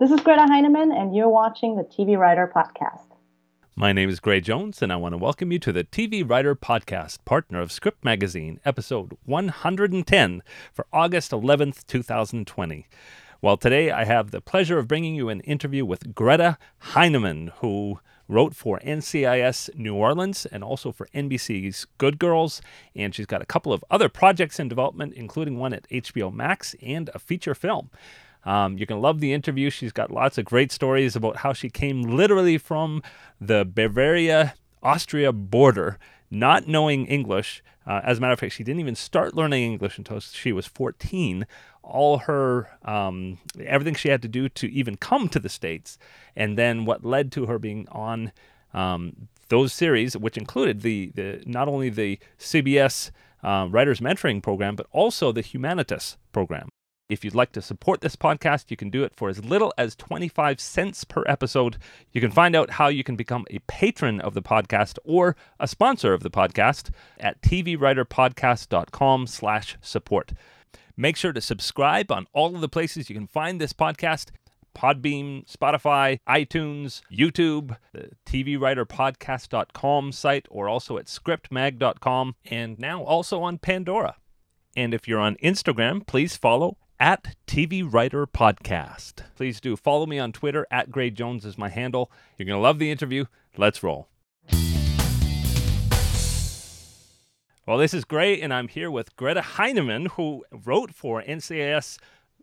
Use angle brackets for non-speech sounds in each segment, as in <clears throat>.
This is Greta Heinemann, and you're watching the TV Writer Podcast. My name is Gray Jones, and I want to welcome you to the TV Writer Podcast, partner of Script Magazine, episode 110 for August 11th, 2020. Well, today I have the pleasure of bringing you an interview with Greta Heinemann, who wrote for NCIS New Orleans and also for NBC's Good Girls. And she's got a couple of other projects in development, including one at HBO Max and a feature film. Um, going to love the interview. She's got lots of great stories about how she came literally from the Bavaria Austria border, not knowing English. Uh, as a matter of fact, she didn't even start learning English until she was 14 all her um, everything she had to do to even come to the states, and then what led to her being on um, those series, which included the, the not only the CBS uh, Writers Mentoring Program, but also the Humanitas Program. If you'd like to support this podcast, you can do it for as little as 25 cents per episode. You can find out how you can become a patron of the podcast or a sponsor of the podcast at tvwriterpodcast.com slash support. Make sure to subscribe on all of the places you can find this podcast Podbean, Spotify, iTunes, YouTube, the TVWriterPodcast.com site, or also at scriptmag.com, and now also on Pandora. And if you're on Instagram, please follow at TV Writer Podcast. Please do follow me on Twitter at Gray Jones is my handle. You're going to love the interview. Let's roll. Well, this is great, and I'm here with Greta Heinemann, who wrote for NCIS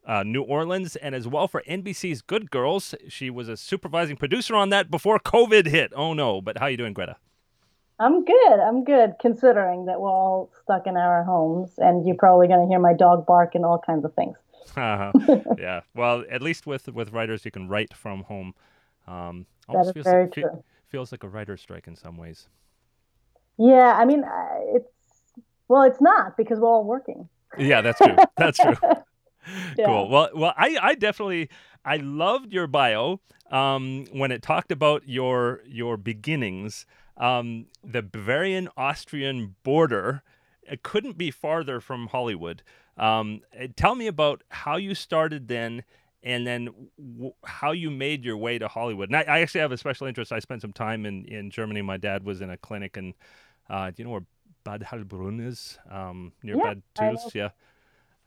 uh, New Orleans and as well for NBC's Good Girls. She was a supervising producer on that before COVID hit. Oh no! But how you doing, Greta? I'm good. I'm good, considering that we're all stuck in our homes, and you're probably going to hear my dog bark and all kinds of things. Uh-huh. <laughs> <laughs> yeah. Well, at least with with writers, you can write from home. Um, is feels very like, true. feels like a writer's strike in some ways. Yeah, I mean, it's well, it's not because we're all working. Yeah, that's true. <laughs> That's true. Yeah. Cool. Well, well, I, I definitely, I loved your bio um, when it talked about your your beginnings. Um, the Bavarian Austrian border. It couldn't be farther from Hollywood. Um, eh, tell me about how you started then, and then w- how you made your way to Hollywood. And I, I actually have a special interest. I spent some time in in Germany. My dad was in a clinic, and uh, do you know where Bad Heilbrunn is? Um, near Yeah, Bad. Tölz. Yeah.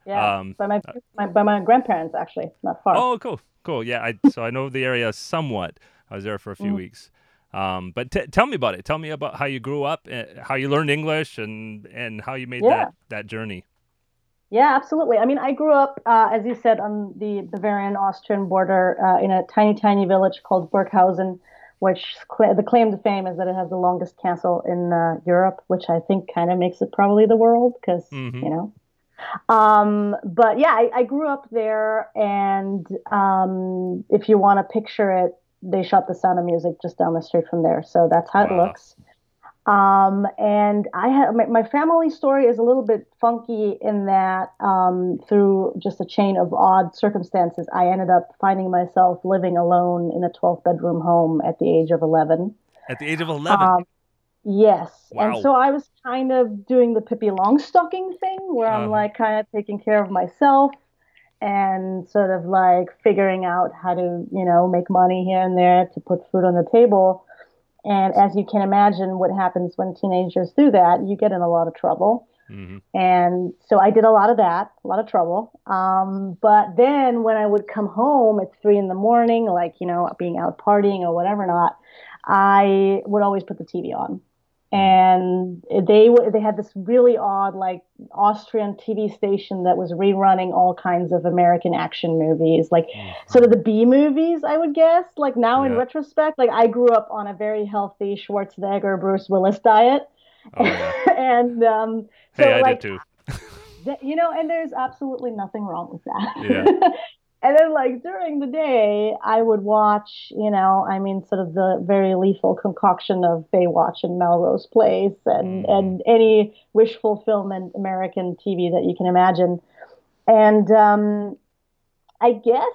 Yeah, Um, by my, my by my grandparents actually, not far. Oh, cool, cool. Yeah, I, so I know the area somewhat. I was there for a few Mm. weeks. Um, but t- tell me about it. Tell me about how you grew up, uh, how you learned English, and and how you made Yeah. that that journey. Yeah, absolutely. I mean, I grew up, uh, as you said, on the Bavarian Austrian border uh, in a tiny, tiny village called Burghausen, which cl- the claim to fame is that it has the longest castle in uh, Europe, which I think kind of makes it probably the world because, Mhm. you know. Um, but yeah, I, I grew up there, and um, if you want to picture it, they shot The Sound of Music just down the street from there. So that's how it looks. Um, and I had my, my family story is a little bit funky in that um, through just a chain of odd circumstances, I ended up finding myself living alone in a 12 bedroom home at the age of 11. At the age of eleven. Um, yes. Wow. And so I was kind of doing the Pippi Longstocking thing where Uh-huh. I'm like kind of taking care of myself and sort of like figuring out how to, you know, make money here and there to put food on the table. And as you can imagine, what happens when teenagers do that, you get in a lot of trouble. hmm And so I did a lot of that, a lot of trouble. Um, but then when I would come home at three in the morning, like, you know, being out partying or whatever not, I would always put the TV on. And they they had this really odd, like Austrian TV station that was rerunning all kinds of American action movies, like sort of the B movies, I would guess. Like now in retrospect, like I grew up on a very healthy Schwarzenegger, Bruce Willis diet, Oh, yeah. <laughs> and um, so hey, I like did too. You know, and there's absolutely nothing wrong with that. Yeah. <laughs> and then, like, during the day, I would watch, you know, I mean, sort of the very lethal concoction of Baywatch and Melrose Place and, Mm. and any wish fulfillment American TV that you can imagine. And um, I guess,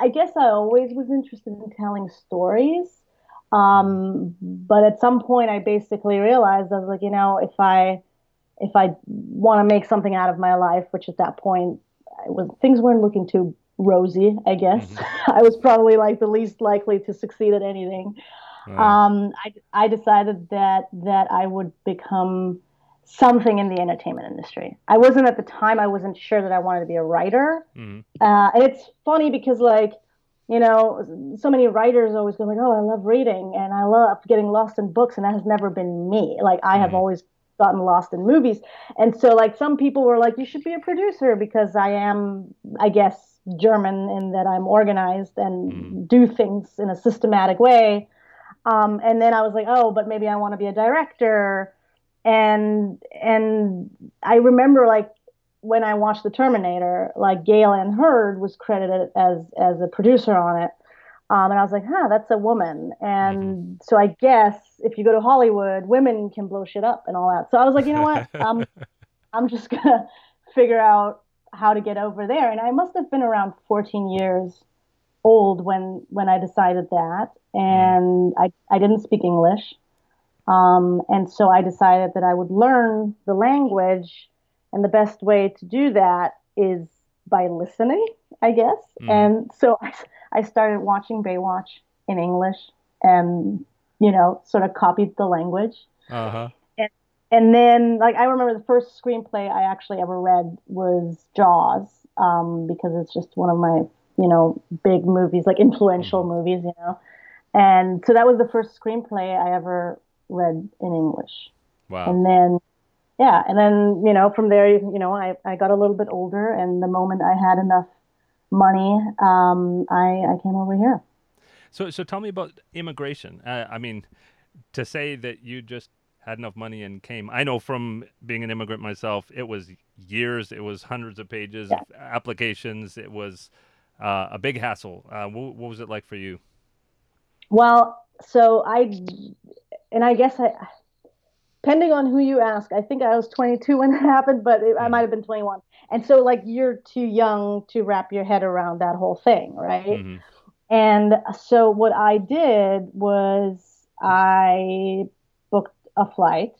I guess I always was interested in telling stories. Um, but at some point, I basically realized I was like, you know, if I if I want to make something out of my life, which at that point I was things weren't looking too rosy, I guess. Mm-hmm. <laughs> I was probably like the least likely to succeed at anything. Um, I, I decided that that I would become something in the entertainment industry. I wasn't at the time. I wasn't sure that I wanted to be a writer. Mm-hmm. Uh, and it's funny because like you know, so many writers always go like, "Oh, I love reading and I love getting lost in books," and that has never been me. Like I have mm-hmm. always gotten lost in movies, and so like some people were like, "You should be a producer," because I am, I guess, German in that I'm organized and mm-hmm. do things in a systematic way. Um, and then I was like, "Oh, but maybe I want to be a director." And and I remember like when I watched The Terminator, like Gale Anne Hurd was credited as as a producer on it. Um, and I was like, huh, that's a woman. And mm-hmm. so I guess if you go to Hollywood, women can blow shit up and all that. So I was like, you know what? <laughs> I'm I'm just gonna figure out how to get over there. And I must have been around 14 years old when when I decided that. And I, I didn't speak English. Um, and so I decided that I would learn the language and the best way to do that is by listening, I guess. Mm. And so <laughs> I, I started watching Baywatch in English and, you know, sort of copied the language. Uh-huh. And, then, like, I remember the first screenplay I actually ever read was Jaws um, because it's just one of my, you know, big movies, like influential mm. movies, you know. And so that was the first screenplay I ever read in English. Wow. And then yeah, and then you know from there, you know, I, I got a little bit older, and the moment I had enough money, um, I I came over here. So so tell me about immigration. Uh, I mean, to say that you just had enough money and came. I know from being an immigrant myself, it was years, it was hundreds of pages yeah. of applications, it was uh, a big hassle. Uh, what, what was it like for you? Well, so I, and I guess I depending on who you ask, I think I was 22 when it happened, but it, I mm-hmm. might have been 21. And so, like, you're too young to wrap your head around that whole thing, right? Mm-hmm. And so, what I did was I a flight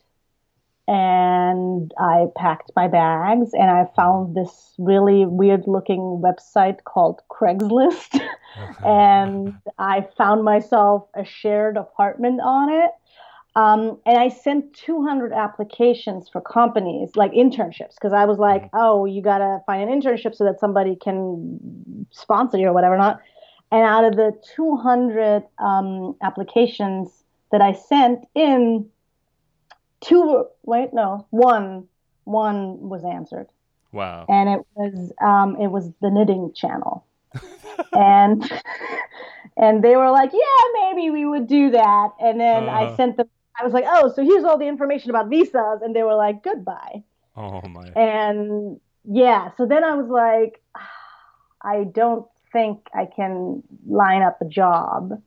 and I packed my bags and I found this really weird looking website called Craigslist. <laughs> and I found myself a shared apartment on it um, and I sent 200 applications for companies, like internships, because I was like, mm-hmm. oh, you got to find an internship so that somebody can sponsor you or whatever not. And out of the 200 um, applications that I sent in, two, wait, no, one, one was answered. Wow. And it was, um, it was the knitting channel. <laughs> and, <laughs> and they were like, yeah, maybe we would do that. And then uh-huh. I sent them I was like, oh, so here's all the information about visas. And they were like, goodbye. Oh, my. And yeah, so then I was like, I don't think I can line up a job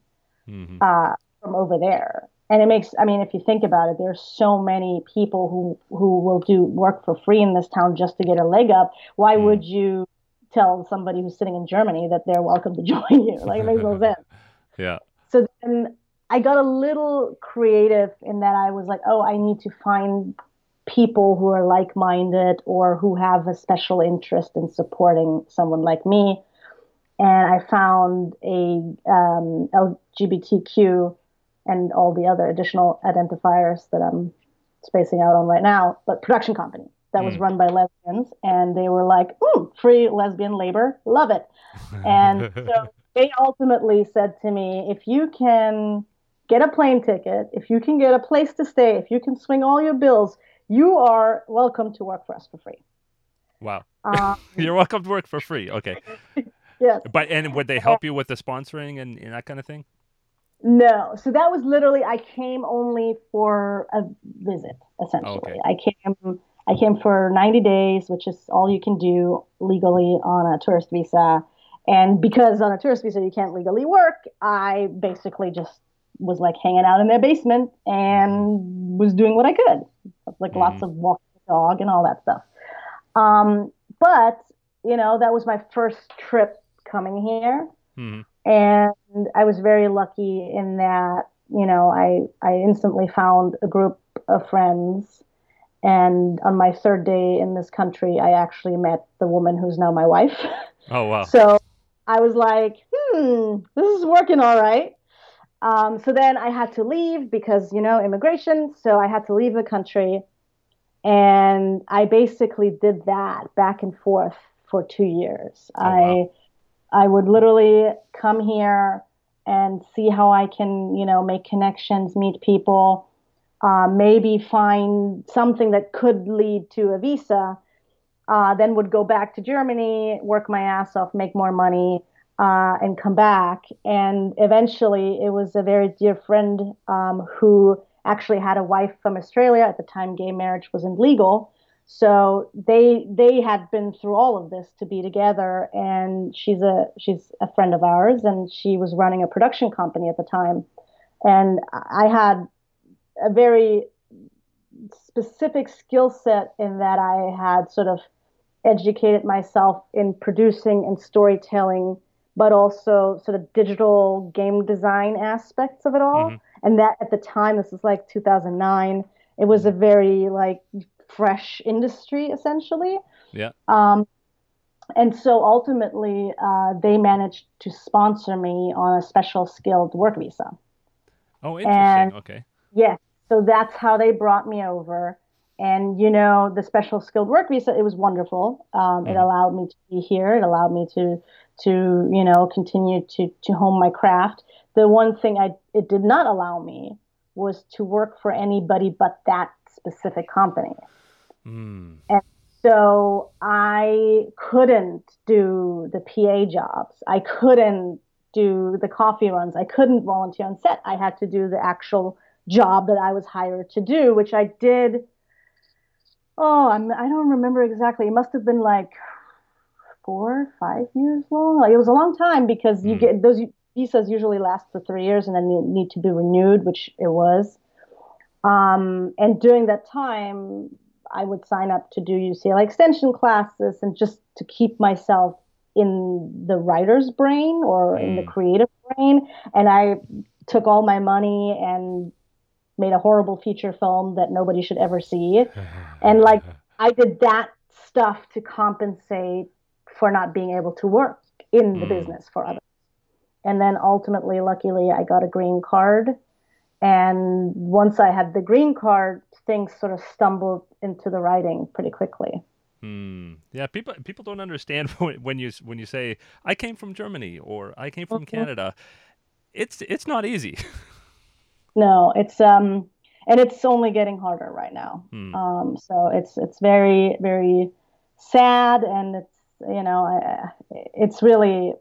mm-hmm. uh, from over there. And it makes, I mean, if you think about it, there's so many people who, who will do work for free in this town just to get a leg up. Why mm. would you tell somebody who's sitting in Germany that they're welcome to <laughs> join you? Like, it makes no sense. <laughs> Yeah. So then I got a little creative in that I was like, oh, I need to find people who are like minded or who have a special interest in supporting someone like me. And I found a um, LGBTQ and all the other additional identifiers that I'm spacing out on right now, but production company that mm. was run by lesbians. And they were like, ooh, free lesbian labor, love it. <laughs> And so they ultimately said to me, if you can get a plane ticket, if you can get a place to stay, if you can swing all your bills, you are welcome to work for us for free. Wow. Um, <laughs> You're welcome to work for free. Okay. <laughs> yes. But and would they help you with the sponsoring and, and that kind of thing? No. So that was literally I came only for a visit, essentially. Okay. I came I came for 90 days, which is all you can do legally on a tourist visa. And because on a tourist visa you can't legally work, I basically just was like hanging out in their basement and was doing what I could, like mm-hmm. lots of walking the dog and all that stuff. Um, but you know, that was my first trip coming here, mm-hmm. And I was very lucky in that you know I I instantly found a group of friends. And on my third day in this country, I actually met the woman who's now my wife. <laughs> Oh wow! So I was like, hmm, this is working all right. Um, so then I had to leave because, you know, immigration. So I had to leave the country. And I basically did that back and forth for two years. Oh, wow. I would literally come here and see how I can, you know, make connections, meet people, uh, maybe find something that could lead to a visa. Uh, then would go back to Germany, work my ass off, make more money, uh, and come back. And eventually, it was a very dear friend um, who actually had a wife from Australia. At the time, gay marriage wasn't legal. So they they had been through all of this to be together, and she's a she's a friend of ours, and she was running a production company at the time, and I had a very specific skill set in that I had sort of educated myself in producing and storytelling, but also sort of digital game design aspects of it all. Mm-hmm. And that at the time, this was like 2009, it was a very like fresh industry essentially. Yeah. Um, and so ultimately, uh, they managed to sponsor me on a special skilled work visa. Oh, interesting. And, okay. Yes. So that's how they brought me over. And, you know, the special skilled work visa, it was wonderful. Um, mm. It mm-hmm. allowed me to be here. It allowed me to, to, you know, continue to, to hone my craft. The one thing I, it did not allow me was to work for anybody but that specific company. Mm. And so I couldn't do the PA jobs. I couldn't do the coffee runs. I couldn't volunteer on set. I had to do the actual job that I was hired to do, which I did. Oh, I'm, I don't remember exactly. It must have been like four, five years long. Like it was a long time because you mm. get those visas usually last for three years and then they need to be renewed, which it was. Um, and during that time, I would sign up to do UCLA extension classes and just to keep myself in the writer's brain or mm. in the mm. creative brain. And I took all my money and made a horrible feature film that nobody should ever see. <laughs> and like I did that stuff to compensate for not being able to work in the mm. business for others. And then ultimately, luckily, I got a green card. And once I had the green card, things sort of stumbled into the writing pretty quickly. Hmm. Yeah, people people don't understand <laughs> when you when you say I came from Germany or I came from mm-hmm. Canada. It's it's not easy. <laughs> no, it's um and it's only getting harder right now. Hmm. Um, so it's it's very very sad and it's you know it's really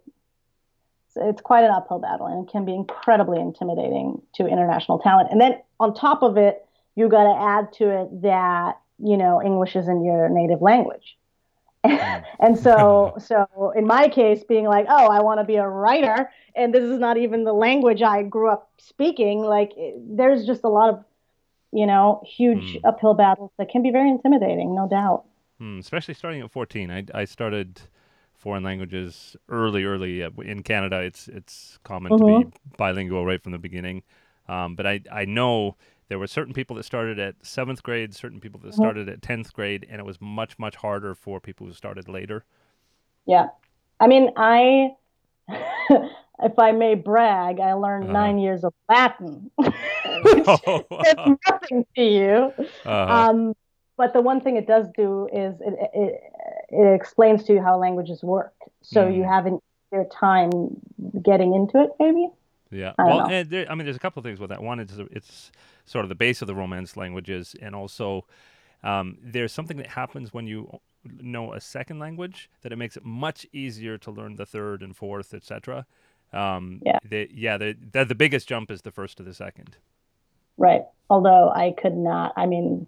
it's quite an uphill battle and it can be incredibly intimidating to international talent. And then on top of it, you got to add to it that you know English isn't your native language. Mm. <laughs> and so so in my case being like oh i want to be a writer and this is not even the language i grew up speaking like there's just a lot of you know huge mm. uphill battles that can be very intimidating no doubt mm, especially starting at 14 i, I started foreign languages early early uh, in canada it's it's common mm-hmm. to be mm-hmm. bilingual right from the beginning um, but i i know there were certain people that started at seventh grade, certain people that mm-hmm. started at tenth grade, and it was much much harder for people who started later. Yeah, I mean, I, <laughs> if I may brag, I learned uh-huh. nine years of Latin, <laughs> which <laughs> oh, wow. nothing to you. Uh-huh. Um, but the one thing it does do is it, it, it explains to you how languages work, so mm. you have an easier time getting into it, maybe. Yeah. I well, there, I mean, there's a couple of things with that. One, it's it's sort of the base of the Romance languages, and also um, there's something that happens when you know a second language that it makes it much easier to learn the third and fourth, etc. Um, yeah. Yeah. The, the the biggest jump is the first to the second. Right. Although I could not. I mean,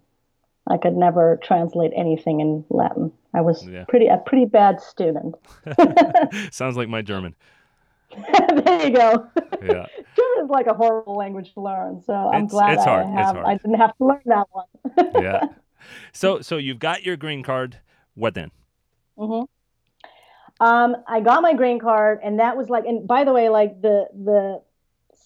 I could never translate anything in Latin. I was yeah. pretty a pretty bad student. <laughs> <laughs> Sounds like my German. <laughs> there you go. Yeah. German is like a horrible language to learn, so I'm it's, glad it's I, hard. Have, I didn't have to learn that one. yeah. So so you've got your green card. What then? Mm-hmm. Um, I got my green card, and that was like, and by the way, like the the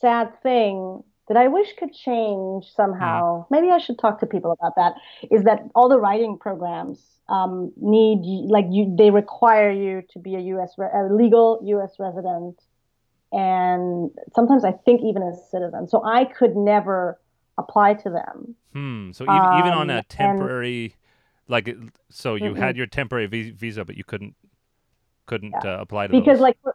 sad thing that I wish could change somehow. Mm. Maybe I should talk to people about that. Is that all the writing programs um, need like you they require you to be a U.S. Re- a legal U.S. resident, and sometimes I think even a citizen. So I could never apply to them. Hmm. So even, even on Um, a and- temporary, like, so you Mhm. had your temporary visa, but you couldn't couldn't Yeah. uh, apply to them. because those. like for-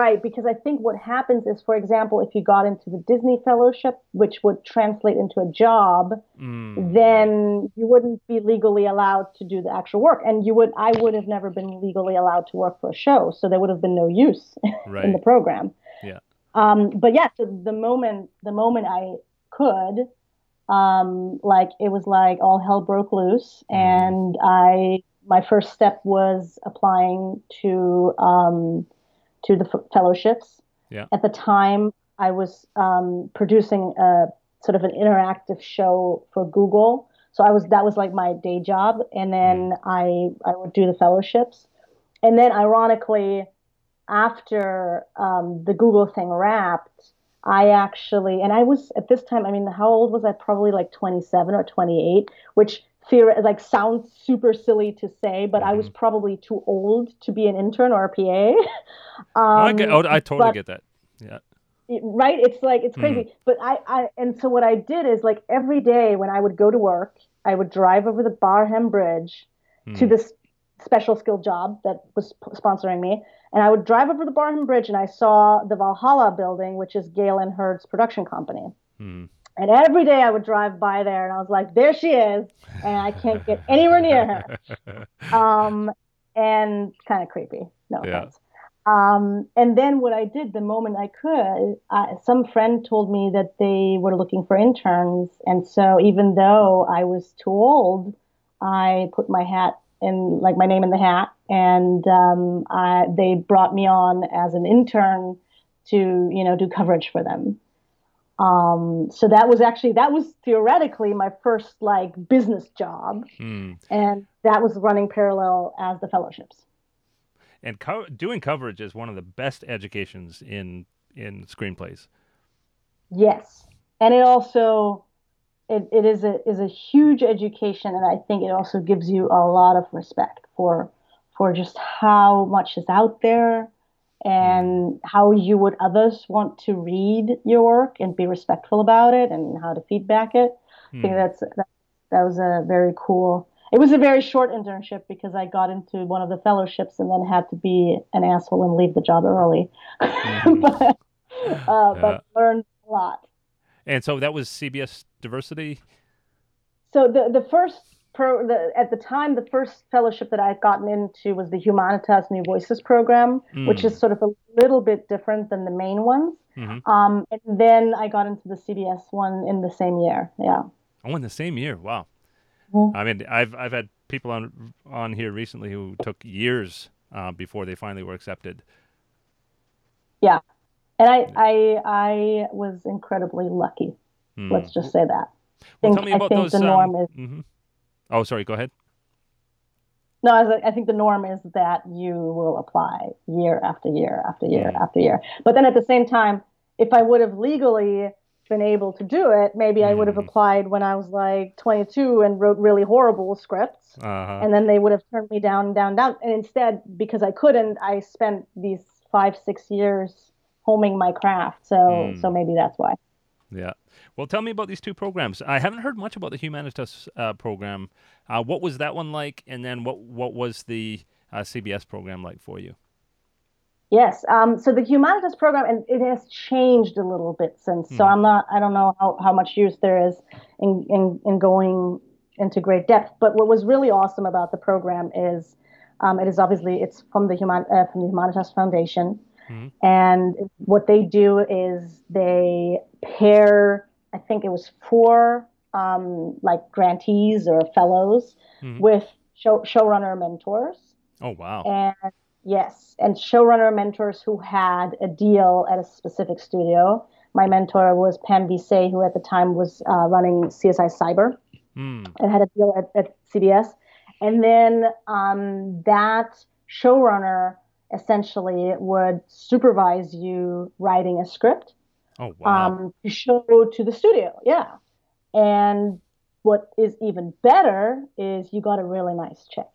right because i think what happens is for example if you got into the disney fellowship which would translate into a job Mm, then you wouldn't be legally allowed to do the actual work and you would i would have never been legally allowed to work for a show so there would have been no use right. <laughs> in the program Yeah. um, but yeah so the moment the moment i could um, like it was like all hell broke loose Mhm. and i my first step was applying to um, to the f- fellowships. Yeah. at the time i was um, producing a sort of an interactive show for google. So i was that was like my day job. And then i i would do the fellowships. And then ironically after um, the google thing wrapped i actually and i was at this time i mean how old was i? Probably like 27 or 28 which theor- like sounds super silly to say but i was probably too old to be an intern or a pa <laughs> um, I, get, oh, I totally but- get that. Yeah. right it's like it's crazy but I, I and so what i did is like every day when i would go to work i would drive over the barham bridge to Hmm. this special skill job that was p- sponsoring me and i would drive over the barham bridge and i saw the valhalla building which is Gale Anne Hurd's production company Hmm. And every day i would drive by there and i was like there she is and i can't get anywhere near her <laughs> um, and kind of creepy. No Yeah. offense. Um, and then what I did the moment I could, uh, some friend told me that they were looking for interns, and so even though I was too old, I put my hat in, like my name in the hat, and um, I, they brought me on as an intern to, you know, do coverage for them. Um, so that was actually that was theoretically my first like business job Hmm. and that was running parallel as the fellowships. And co- doing coverage is one of the best educations in in screenplays. Yes, and it also it, it is a is a huge education, and I think it also gives you a lot of respect for for just how much is out there and how you would others want to read your work and be respectful about it and how to feedback it. I think Hmm. that's that, that was a very cool. It was a very short internship because I got into one of the fellowships and then had to be an asshole and leave the job early. Mhm. <laughs> but uh, Yeah. but learned a lot. And so that was CBS Diversity. So the the first pro the, at the time the first fellowship that I had gotten into was the Humanitas New Voices program, which Mm. is sort of a little bit different than the main ones. Mhm. Um, and then I got into the CBS one in the same year. Yeah. Oh, in the same year. Wow. Mhm. I mean, I've I've had people on on here recently who took years uh, before they finally were accepted. Yeah and I, I, I was incredibly lucky. Hmm. Let's just say that. Well, think- tell me I about think those. the um, norm is- mhm. Oh, sorry. Go ahead. No, I, like, I think the norm is that you will apply year after year after year Mhm. after year. But then at the same time, if I would have legally been able to do it, maybe I would have Mhm. applied when I was like 22 and wrote really horrible scripts. Uh-huh. And then they would have turned me down, down, down. And instead, because I couldn't, I spent these five, six years homing my craft. So, Mm. so maybe that's why. Yeah. Well, tell me about these two programs. I haven't heard much about the Humanitas uh, program. Uh, what was that one like? And then what what was the uh, CBS program like for you? Yes. Um, so the Humanitas program, and it has changed a little bit since. So Mhm. I'm not, I don't know how, how much use there is in, in, in going into great depth. But what was really awesome about the program is um, it is obviously, it's from the, Human, uh, from the Humanitas Foundation. Mhm. And what they do is they pair, I think it was four um, like grantees or fellows Mhm. with show, showrunner mentors. Oh wow. And yes, and showrunner mentors who had a deal at a specific studio. My mentor was Pam Veasey, who at the time was uh, running CSI Cyber Hmm. and had a deal at, at CBS. And then um, that showrunner essentially would supervise you writing a script Oh wow. um, to show to the studio. Yeah. And what is even better is you got a really nice check.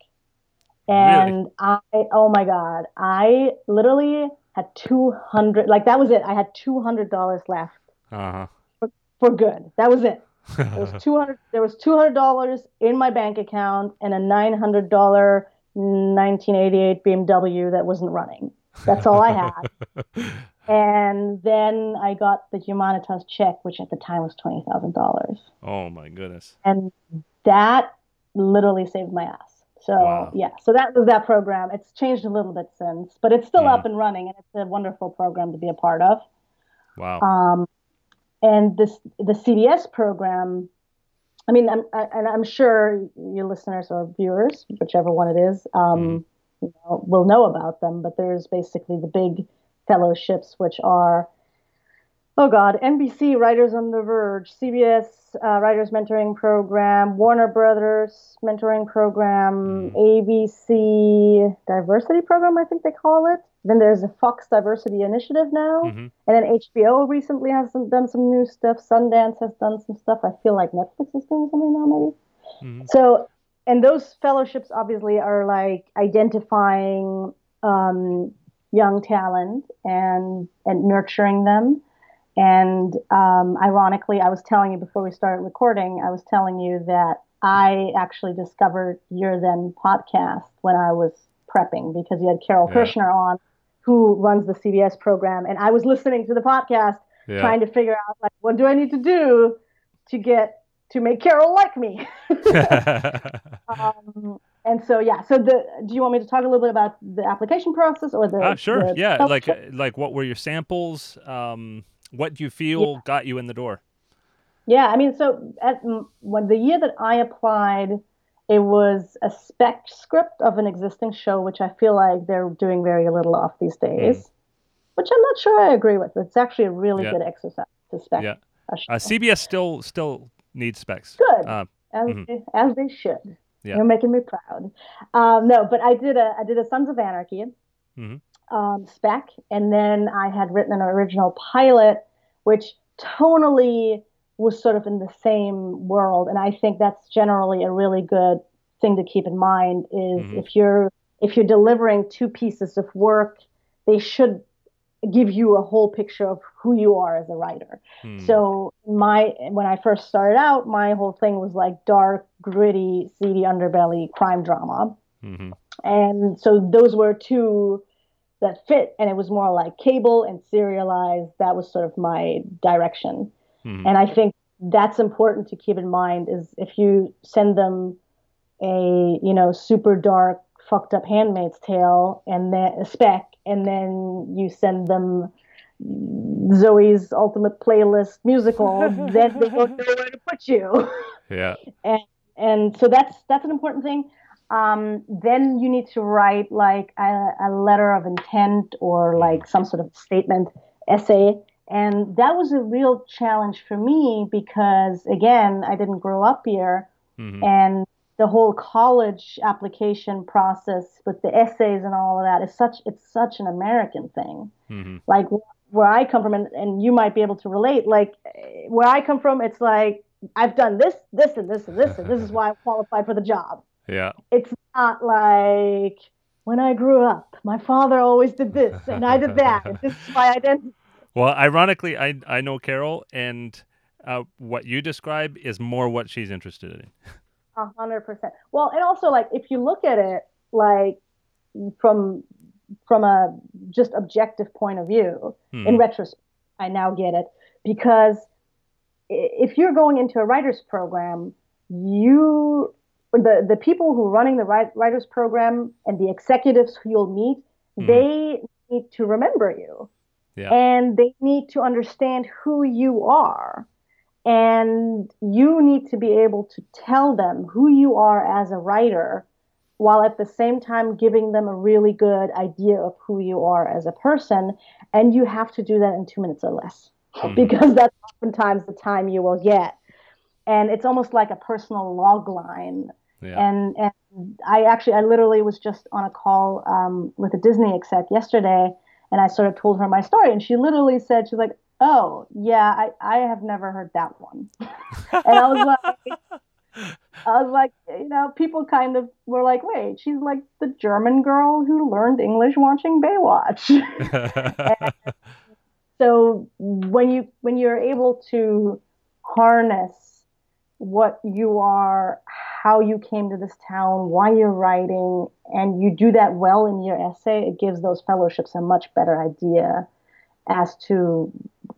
And Really? I, oh my God, I literally had 200, like that was it. I had $200 left Uh for good. That was it. <laughs> There was 200, there was $200 in my bank account and a $900 1988 BMW that wasn't running. That's all I had. <laughs> and then I got the Humanitas check, which at the time was $20,000. oh my goodness. and that literally saved my ass. So Wow. yeah, so that was that program. It's changed a little bit since, but it's still Mhm. up and running, and it's a wonderful program to be a part of. Wow. Um, and this the CBS program. I mean, I'm, I, and I'm sure your listeners or viewers, whichever one it is, um, you know, will know about them. But there's basically the big fellowships, which are, oh God, NBC Writers on the Verge, CBS uh, Writers Mentoring Program, Warner Brothers Mentoring Program, ABC Diversity Program, I think they call it. Then there's a Fox Diversity Initiative now. hmm And then HBO recently has some, done some new stuff. Sundance has done some stuff. I feel like Netflix is doing something now, maybe. hmm So, and those fellowships obviously are like identifying um, young talent and and nurturing them. And um, ironically, I was telling you before we started recording, I was telling you that I actually discovered your then podcast when I was prepping because you had Carol Yeah. Kirschner on, who runs the CBS program, and I was listening to the podcast Yeah. trying to figure out like what do I need to do to get to make Carol like me. <laughs> <laughs> um, and so yeah, so the do you want me to talk a little bit about the application process or the? Ah, sure. the Yeah. Like, like, what were your samples? Um, what do you feel got you in the door? yeah. I mean, so at when the year that I applied, it was a spec script of an existing show, which I feel like they're doing very little of these days. Which I'm not sure I agree with. It's actually a really Hmm. Yeah. good exercise to spec Yeah. a show. Uh, CBS still still needs specs. Good. Uh, as Mhm. they, as they should. Yeah. You're making me proud. Um, no, but I did a I did a Sons of Anarchy Mhm. um, spec, and then I had written an original pilot, which tonally was sort of in the same world, and I think that's generally a really good thing to keep in mind. Is Mhm. if you're if you're delivering two pieces of work, they should give you a whole picture of who you are as a writer. hmm. So my when I first started out, my whole thing was like dark, gritty, seedy underbelly crime drama, Mhm. and so those were two that fit, and it was more like cable and serialized. That was sort of my direction, Mhm. and I think that's important to keep in mind. Is if you send them a you know super dark, fucked up Handmaid's Tale, and then a spec, and then you send them Zoe's Ultimate Playlist musical, <laughs> then they don't know where to put you. yeah. <laughs> and so that's that's an important thing. Um, then you need to write like a, a letter of intent or like some sort of statement essay. And that was a real challenge for me because again, I didn't grow up here Mhm. and the whole college application process with the essays and all of that is such it's such an American thing Mhm. like where I come from, and, and you might be able to relate. Like where I come from, it's like I've done this, this, and this, and this, and this is why I qualified for the job. Yeah. It's not like when I grew up, my father always did this, and I did that. and this is my <laughs> identity. Well, ironically, I I know Carol, and uh, what you describe is more what she's interested in. <laughs> A hundred percent. Well, and also like if you look at it like from from a just objective point of view, in Mhm. retrospect, I now get it because if you're going into a writer's program, you the the people who are running the writers program and the executives who you'll meet, Mhm. they need to remember you, Yeah. and they need to understand who you are, and you need to be able to tell them who you are as a writer while at the same time giving them a really good idea of who you are as a person. And you have to do that in two minutes or less Mhm. because that's oftentimes the time you will get. And it's almost like a personal log line. Yeah. And, and I actually, I literally was just on a call um, with a Disney exec yesterday and I sort of told her my story. And she literally said, she's like, oh, yeah, I, I have never heard that one. and I was like, <laughs> I was like, you know, people kind of were like, wait, she's like the German girl who learned English watching Baywatch. <laughs> <laughs> so when you when you're able to harness what you are, how you came to this town, why you're writing, and you do that well in your essay, it gives those fellowships a much better idea as to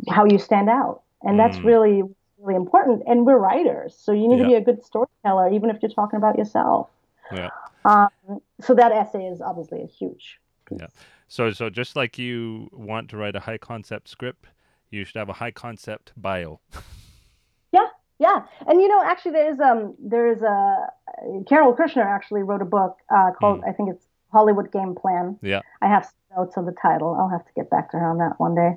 how you stand out. And that's mm. really really important. And we're writers, so you need yeah. to be a good storyteller, even if you're talking about yourself. Yeah. Um, so that essay is obviously a huge. Piece. Yeah. So so just like you want to write a high concept script, you should have a high concept bio. <laughs> yeah, yeah, and you know, actually, there is um there is a Carol Kirschner actually wrote a book uh, called mm. I think it's Hollywood Game Plan. Yeah, I have notes on the title. I'll have to get back to her on that one day.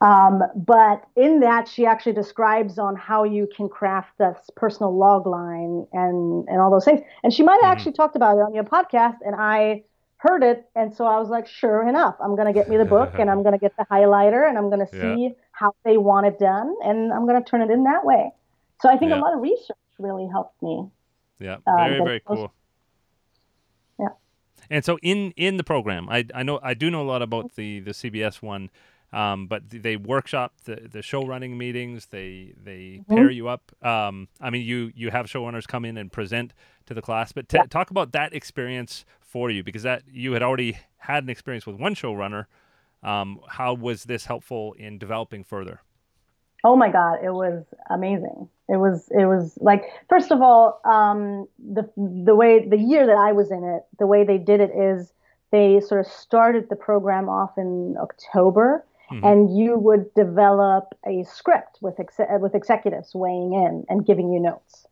Um, but in that, she actually describes on how you can craft this personal log line and and all those things. And she might have mm-hmm. actually talked about it on your podcast, and I heard it, and so I was like, sure enough, I'm gonna get me the book, and I'm <laughs> gonna get the highlighter, and I'm gonna see yeah. how they want it done, and I'm gonna turn it in that way. So I think yeah. a lot of research really helped me. Yeah, uh, very very cool. Yeah. And so in in the program, I I know I do know a lot about the the CBS one. Um, but they workshop the, the show running meetings. They they mm-hmm. pair you up. Um, I mean, you you have showrunners come in and present to the class. But t- yeah. talk about that experience for you because that you had already had an experience with one showrunner. Um, how was this helpful in developing further? Oh my God, it was amazing. It was it was like first of all, um, the the way the year that I was in it, the way they did it is they sort of started the program off in October Mm-hmm. And you would develop a script with ex- with executives weighing in and giving you notes.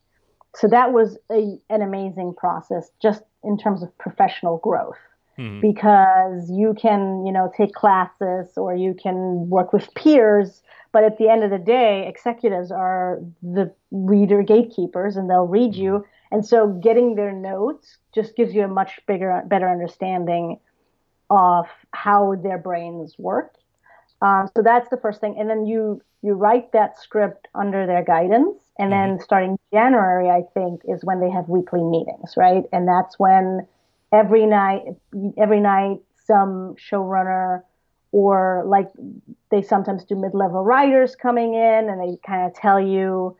So that was a, an amazing process, just in terms of professional growth, mm-hmm. because you can, you know, take classes or you can work with peers. But at the end of the day, executives are the reader gatekeepers, and they'll read you. Mm-hmm. And so, getting their notes just gives you a much bigger, better understanding of how their brains work um, so that's the first thing, and then you you write that script under their guidance, and mm-hmm. then starting January, I think, is when they have weekly meetings, right? And that's when every night, every night, some showrunner or like they sometimes do mid-level writers coming in, and they kind of tell you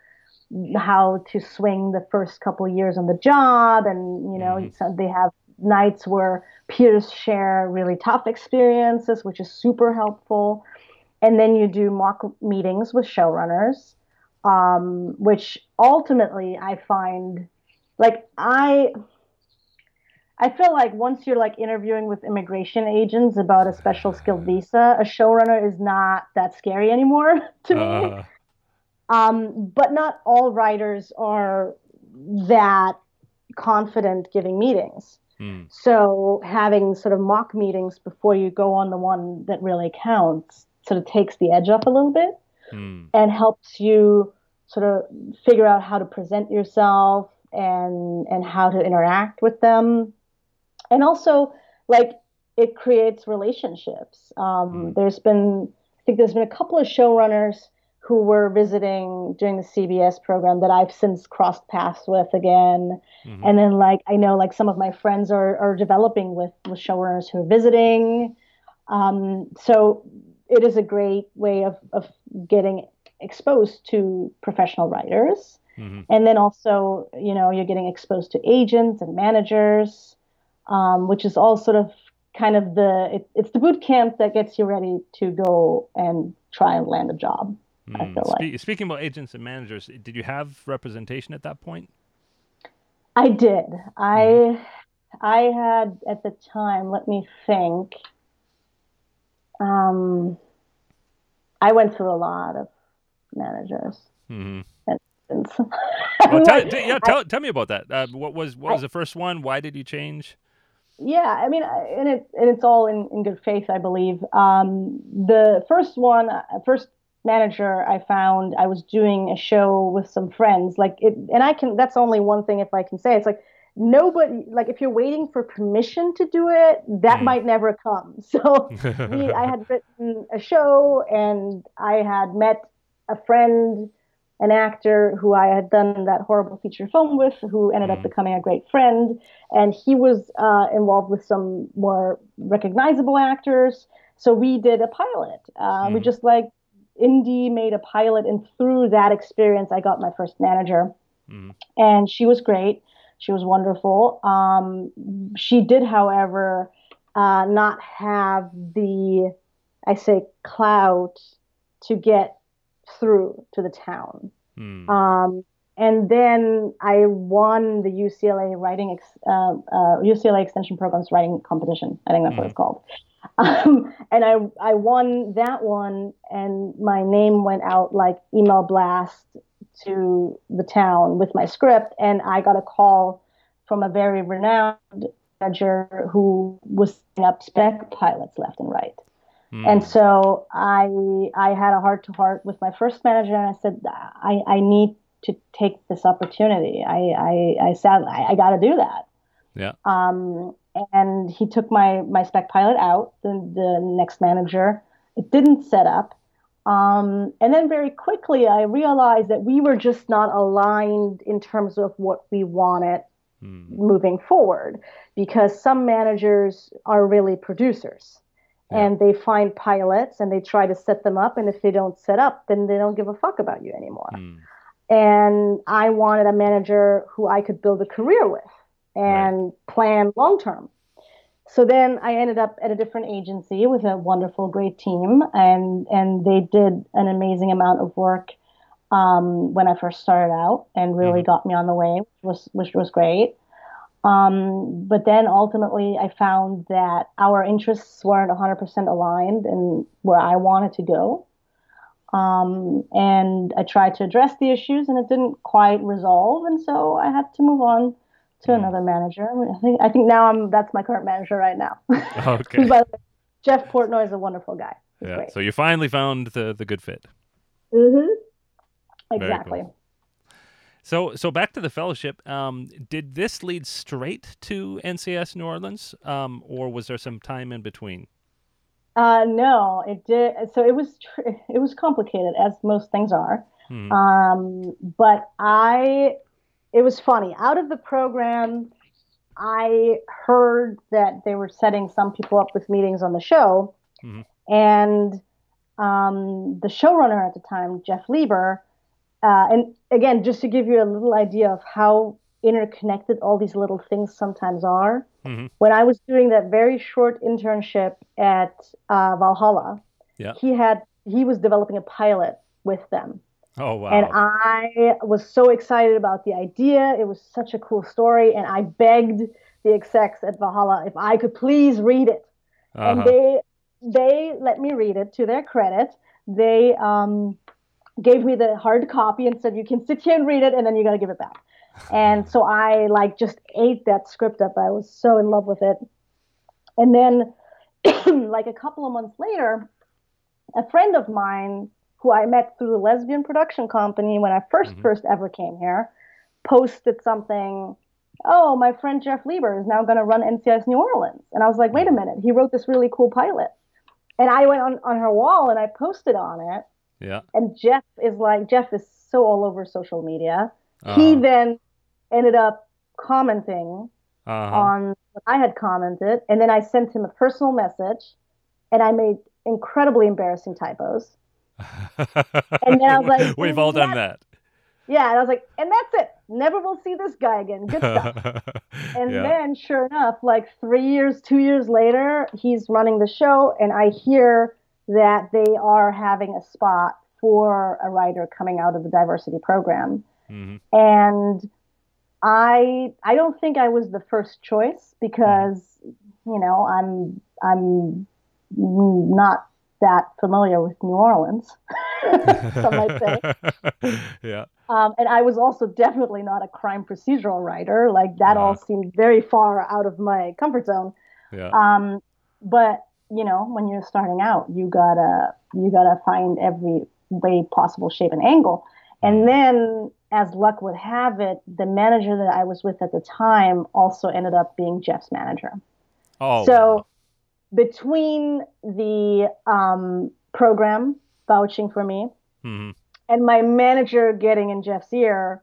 how to swing the first couple years on the job, and you know, mm-hmm. so they have nights where peers share really tough experiences, which is super helpful. And then you do mock meetings with showrunners, um, which ultimately I find like I. I feel like once you're like interviewing with immigration agents about a special skilled visa, a showrunner is not that scary anymore <laughs> to me. Uh. Um, but not all writers are that confident giving meetings. Mm. So having sort of mock meetings before you go on the one that really counts sort of takes the edge off a little bit mm. and helps you sort of figure out how to present yourself and and how to interact with them and also like it creates relationships um, mm. there's been i think there's been a couple of showrunners who were visiting during the CBS program that I've since crossed paths with again. Mm-hmm. And then like I know like some of my friends are are developing with with showrunners who are visiting. Um, so it is a great way of of getting exposed to professional writers. Mm-hmm. And then also, you know, you're getting exposed to agents and managers, um, which is all sort of kind of the it, it's the boot camp that gets you ready to go and try and land a job. I feel Spe- like. Speaking about agents and managers, did you have representation at that point? I did. I hmm. I had at the time. Let me think. Um, I went through a lot of managers. Mm-hmm. <laughs> well, tell, yeah, tell, tell me about that. Uh, what was what was the first one? Why did you change? Yeah, I mean, and it and it's all in, in good faith, I believe. Um, the first one, uh, first manager I found I was doing a show with some friends like it and I can that's only one thing if I can say it's like nobody like if you're waiting for permission to do it that mm. might never come <laughs> so we, I had <laughs> written a show and I had met a friend an actor who I had done that horrible feature film with, who ended up Mhm. becoming a great friend, and he was uh, involved with some more recognizable actors. So we did a pilot. Uh, We Mhm. just like indie made a pilot, and through that experience, I got my first manager Mhm. and she was great. She was wonderful. Um, she did, however, uh, not have the, I say, clout to get through to the town. Mm. Um, and then I won the UCLA writing, ex- uh, uh, UCLA Extension Program's writing competition. I think that's what it's called. Um, and I, I won that one, and my name went out like email blast to the town with my script. And I got a call from a very renowned manager who was setting up spec pilots left and right. Mm. And so I I had a heart to heart with my first manager, and I said I, I need to take this opportunity. I I, I said I, I got to do that. Yeah. Um, and he took my my spec pilot out. The the next manager, it didn't set up. Um, and then very quickly, I realized that we were just not aligned in terms of what we wanted Mm. moving forward because some managers are really producers Yeah. and they find pilots and they try to set them up and if they don't set up then they don't give a fuck about you anymore Mm. and i wanted a manager who i could build a career with and plan long term so then i ended up at a different agency with a wonderful great team and and they did an amazing amount of work um, when I first started out and really got me on the way, which was which was great. Um, but then ultimately, I found that our interests weren't 100% aligned in where I wanted to go. Um, and I tried to address the issues, and it didn't quite resolve, and so I had to move on to another manager. I think I think now I'm that's my current manager right now. <laughs> Okay. Who, by the way, Jeff Portnoy is a wonderful guy. He's Yeah. great. So you finally found the the good fit. Very Exactly. cool. So so back to the fellowship. Um, did this lead straight to NCIS New Orleans, um, or was there some time in between? Uh, no, it did. So it was tr- it was complicated, as most things are. Hmm. Um, but I, it was funny. Out of the program, I heard that they were setting some people up with meetings on the show, Mhm. and um, the showrunner at the time, Jeff Lieber, uh, and again, just to give you a little idea of how interconnected all these little things sometimes are. Mhm. When I was doing that very short internship at uh, Valhalla, Yeah. he had he was developing a pilot with them. Oh wow. And I was so excited about the idea. It was such a cool story. And I begged the execs at Valhalla if I could please read it. And Uh-huh. they they let me read it to their credit. They um, gave me the hard copy and said, you can sit here and read it and then you got to give it back. And <laughs> so I like just ate that script up. I was so in love with it. And then <clears throat> like a couple of months later, a friend of mine who I met through the lesbian production company when I 1st Mhm. first ever came here posted something oh my friend jeff lieber is now going to run NCIS new orleans and i was like wait a minute he wrote this really cool pilot and i went on, on her wall and i posted on it yeah. and jeff is like jeff is so all over social media he Uh-huh. then ended up commenting Uh-huh. on what I had commented, and then I sent him a personal message, and I made incredibly embarrassing typos. And then I was like, <laughs> We've all done that. Yeah, and I was like, and that's it. Never will see this guy again. Good <laughs> stuff. And yeah. then, sure enough, like three years, two years later, he's running the show, and I hear that they are having a spot for a writer coming out of the diversity program. Mhm. and I I don't think I was the first choice because you know I'm I'm not that familiar with New Orleans, <laughs> some might say. <laughs> yeah. Um, and I was also definitely not a crime procedural writer. Like that all Uh-huh. seemed very far out of my comfort zone. Yeah. Um, but you know, when you're starting out, you gotta you gotta find every way possible, shape, and angle. And then, as luck would have it, the manager that I was with at the time also ended up being Jeff's manager. oh. so wow. Between the um, program vouching for me Mhm. and my manager getting in Jeff's ear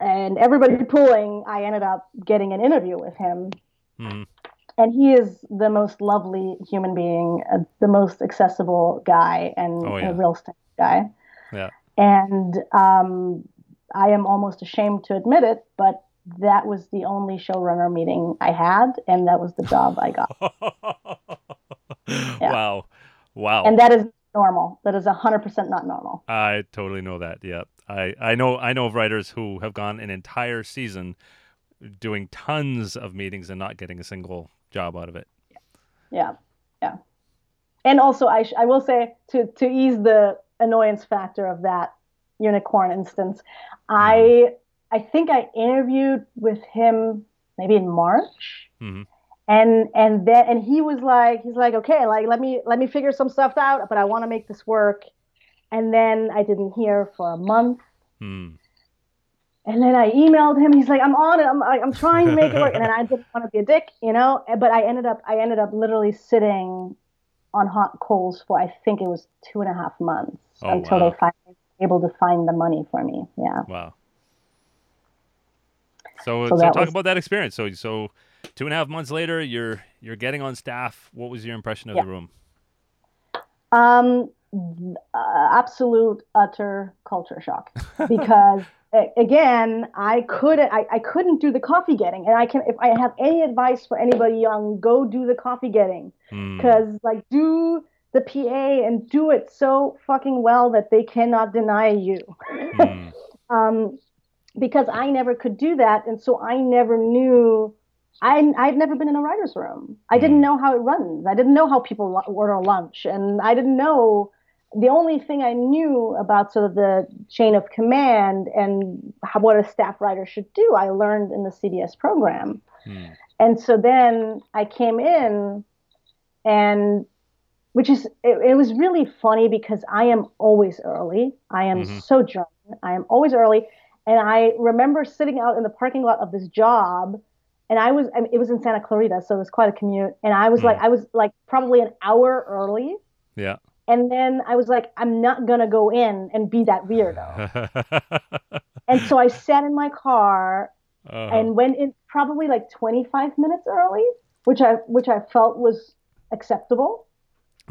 and everybody pulling, I ended up getting an interview with him. Mm-hmm. And he is the most lovely human being, uh, the most accessible guy, and Oh, yeah. a real estate guy. Yeah. And um, I am almost ashamed to admit it, but that was the only showrunner meeting I had, and that was the job I got. <laughs> Wow. Wow. And that is normal. That is 100% not normal. I totally know that. Yeah. I, I know I know of writers who have gone an entire season doing tons of meetings and not getting a single job out of it. Yeah, yeah. And also, I, sh- I will say to to ease the annoyance factor of that unicorn instance, I hmm. I think I interviewed with him maybe in March, hmm and and then and he was like he's like okay like let me let me figure some stuff out, but I want to make this work. And then I didn't hear for a month. Hmm. And then I emailed him. He's like, "I'm on it. I'm I'm trying to make it work." And then I <laughs> didn't want to be a dick, you know. But I ended up I ended up literally sitting on hot coals for I think it was two and a half months Oh, until wow. they finally were able to find the money for me. Yeah. Wow. So, So so, talk was- about that experience. So, so two and a half months later, you're you're getting on staff. What was your impression of Yeah. the room? Um, uh, absolute utter culture shock because again, I couldn't I, I couldn't do the coffee getting, and I can if I have any advice for anybody young, go do the coffee getting. Hmm. because like do the PA and do it so fucking well that they cannot deny you. Hmm. <laughs> Um, because I never could do that, and so I never knew. I I'd never been in a writer's room. I didn't Mm. know how it runs. I didn't know how people order lunch, and I didn't know. The only thing I knew about sort of the chain of command and how, what a staff writer should do, I learned in the CBS program. Hmm. And so then I came in, and which is it, it was really funny because I am always early. I am Mhm. so German. I am always early, and I remember sitting out in the parking lot of this job, and I was I mean, it was in Santa Clarita, so it was quite a commute, and I was Mm. like I was like probably an hour early. Yeah. And then I was like, I'm not gonna go in and be that weirdo. <laughs> and so I sat in my car Uh-huh. and went in probably like 25 minutes early, which I which I felt was acceptable.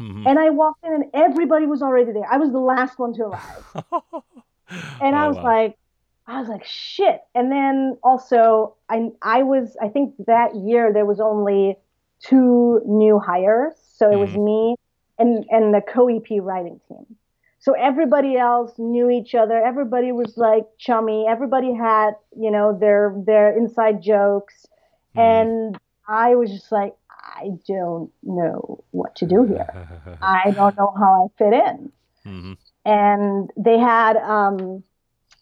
Mhm. And I walked in and everybody was already there. I was the last one to arrive. <laughs> And I Oh, was wow. like I was like shit. And then also I I was I think that year there was only two new hires. So it was Mhm. me and and the co-EP writing team. So everybody else knew each other. Everybody was like chummy. Everybody had, you know, their their inside jokes. Hmm. And I was just like, I don't know what to do here. <laughs> I don't know how I fit in. Mhm. And they had um,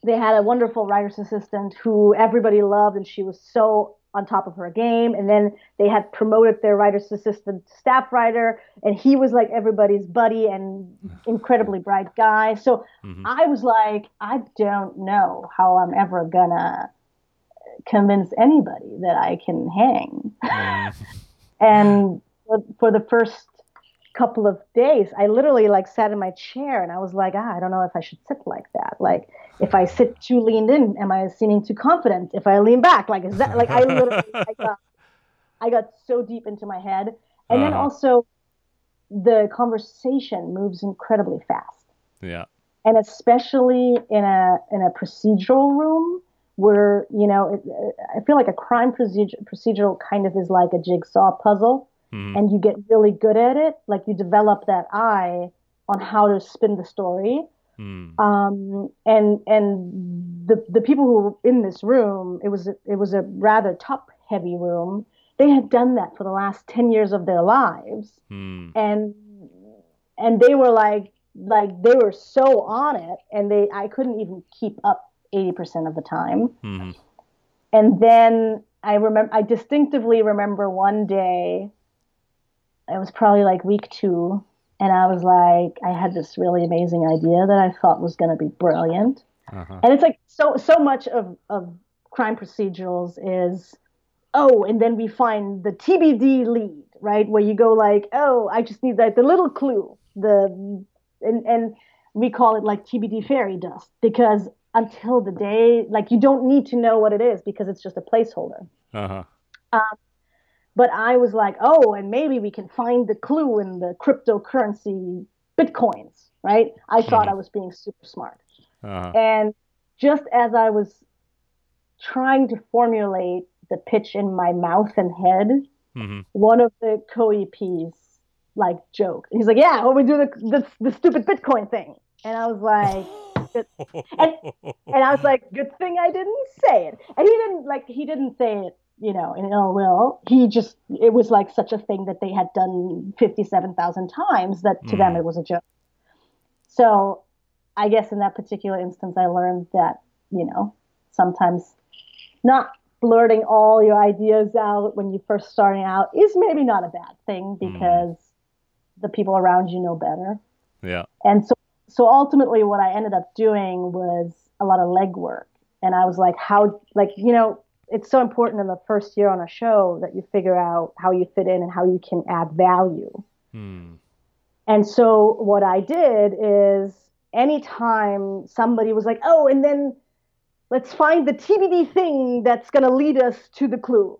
they had a wonderful writer's assistant who everybody loved, and she was so on top of her game. And then they had promoted their writer's assistant staff writer, and he was like everybody's buddy and <laughs> incredibly bright guy. So Mhm. I was like, I don't know how I'm ever gonna convince anybody that I can hang. Mhm. <laughs> And for, for the first couple of days, I literally like sat in my chair and I was like, ah, I don't know if I should sit like that. Like, if I sit too leaned in, am I seeming too confident? If I lean back, like, is that like I literally I <laughs> got, I got so deep into my head. And then Uh-huh. also, the conversation moves incredibly fast Yeah. and especially in a in a procedural room where you know it, I feel like a crime procedure, procedural kind of is like a jigsaw puzzle, Mhm. and you get really good at it. Like you develop that eye on how to spin the story. Hmm. Um, and and the the people who were in this room, it was a, it was a rather top heavy room. They had done that for the last ten years of their lives Hmm. and and they were like like they were so on it and they I couldn't even keep up 80% of the time Mhm. and then I remember I distinctively remember one day it was probably like week 2 and I was like I had this really amazing idea that I thought was going to be brilliant Uh-huh. and it's like so so much of of crime procedurals is oh and then we find the tbd lead right where you go like oh i just need like the little clue the and and we call it like TBD fairy dust because until the day, like you don't need to know what it is because it's just a placeholder. Uh-huh. Um, but I was like, oh, and maybe we can find the clue in the cryptocurrency bitcoins, right? I thought Mhm. I was being super smart. Uh-huh. And just as I was trying to formulate the pitch in my mouth and head, hmm one of the co-EPs like joked. He's like, "Yeah, well, we do the, the the stupid Bitcoin thing," and I was like, <laughs> and I was like, "Good thing I didn't say it." And he didn't like he didn't say it, you know, in ill will. He just it was like such a thing that they had done fifty-seven thousand times that to them Mm. it was a joke. So, I guess in that particular instance, I learned that you know sometimes not blurting all your ideas out when you're first starting out is maybe not a bad thing because the people around you know better. yeah. And so, so ultimately, what I ended up doing was a lot of legwork. And I was like, how, like, you know, it's so important in the first year on a show that you figure out how you fit in and how you can add value. Hmm. And so what I did is anytime somebody was like, oh, and then let's find the TBD thing that's going to lead us to the clue.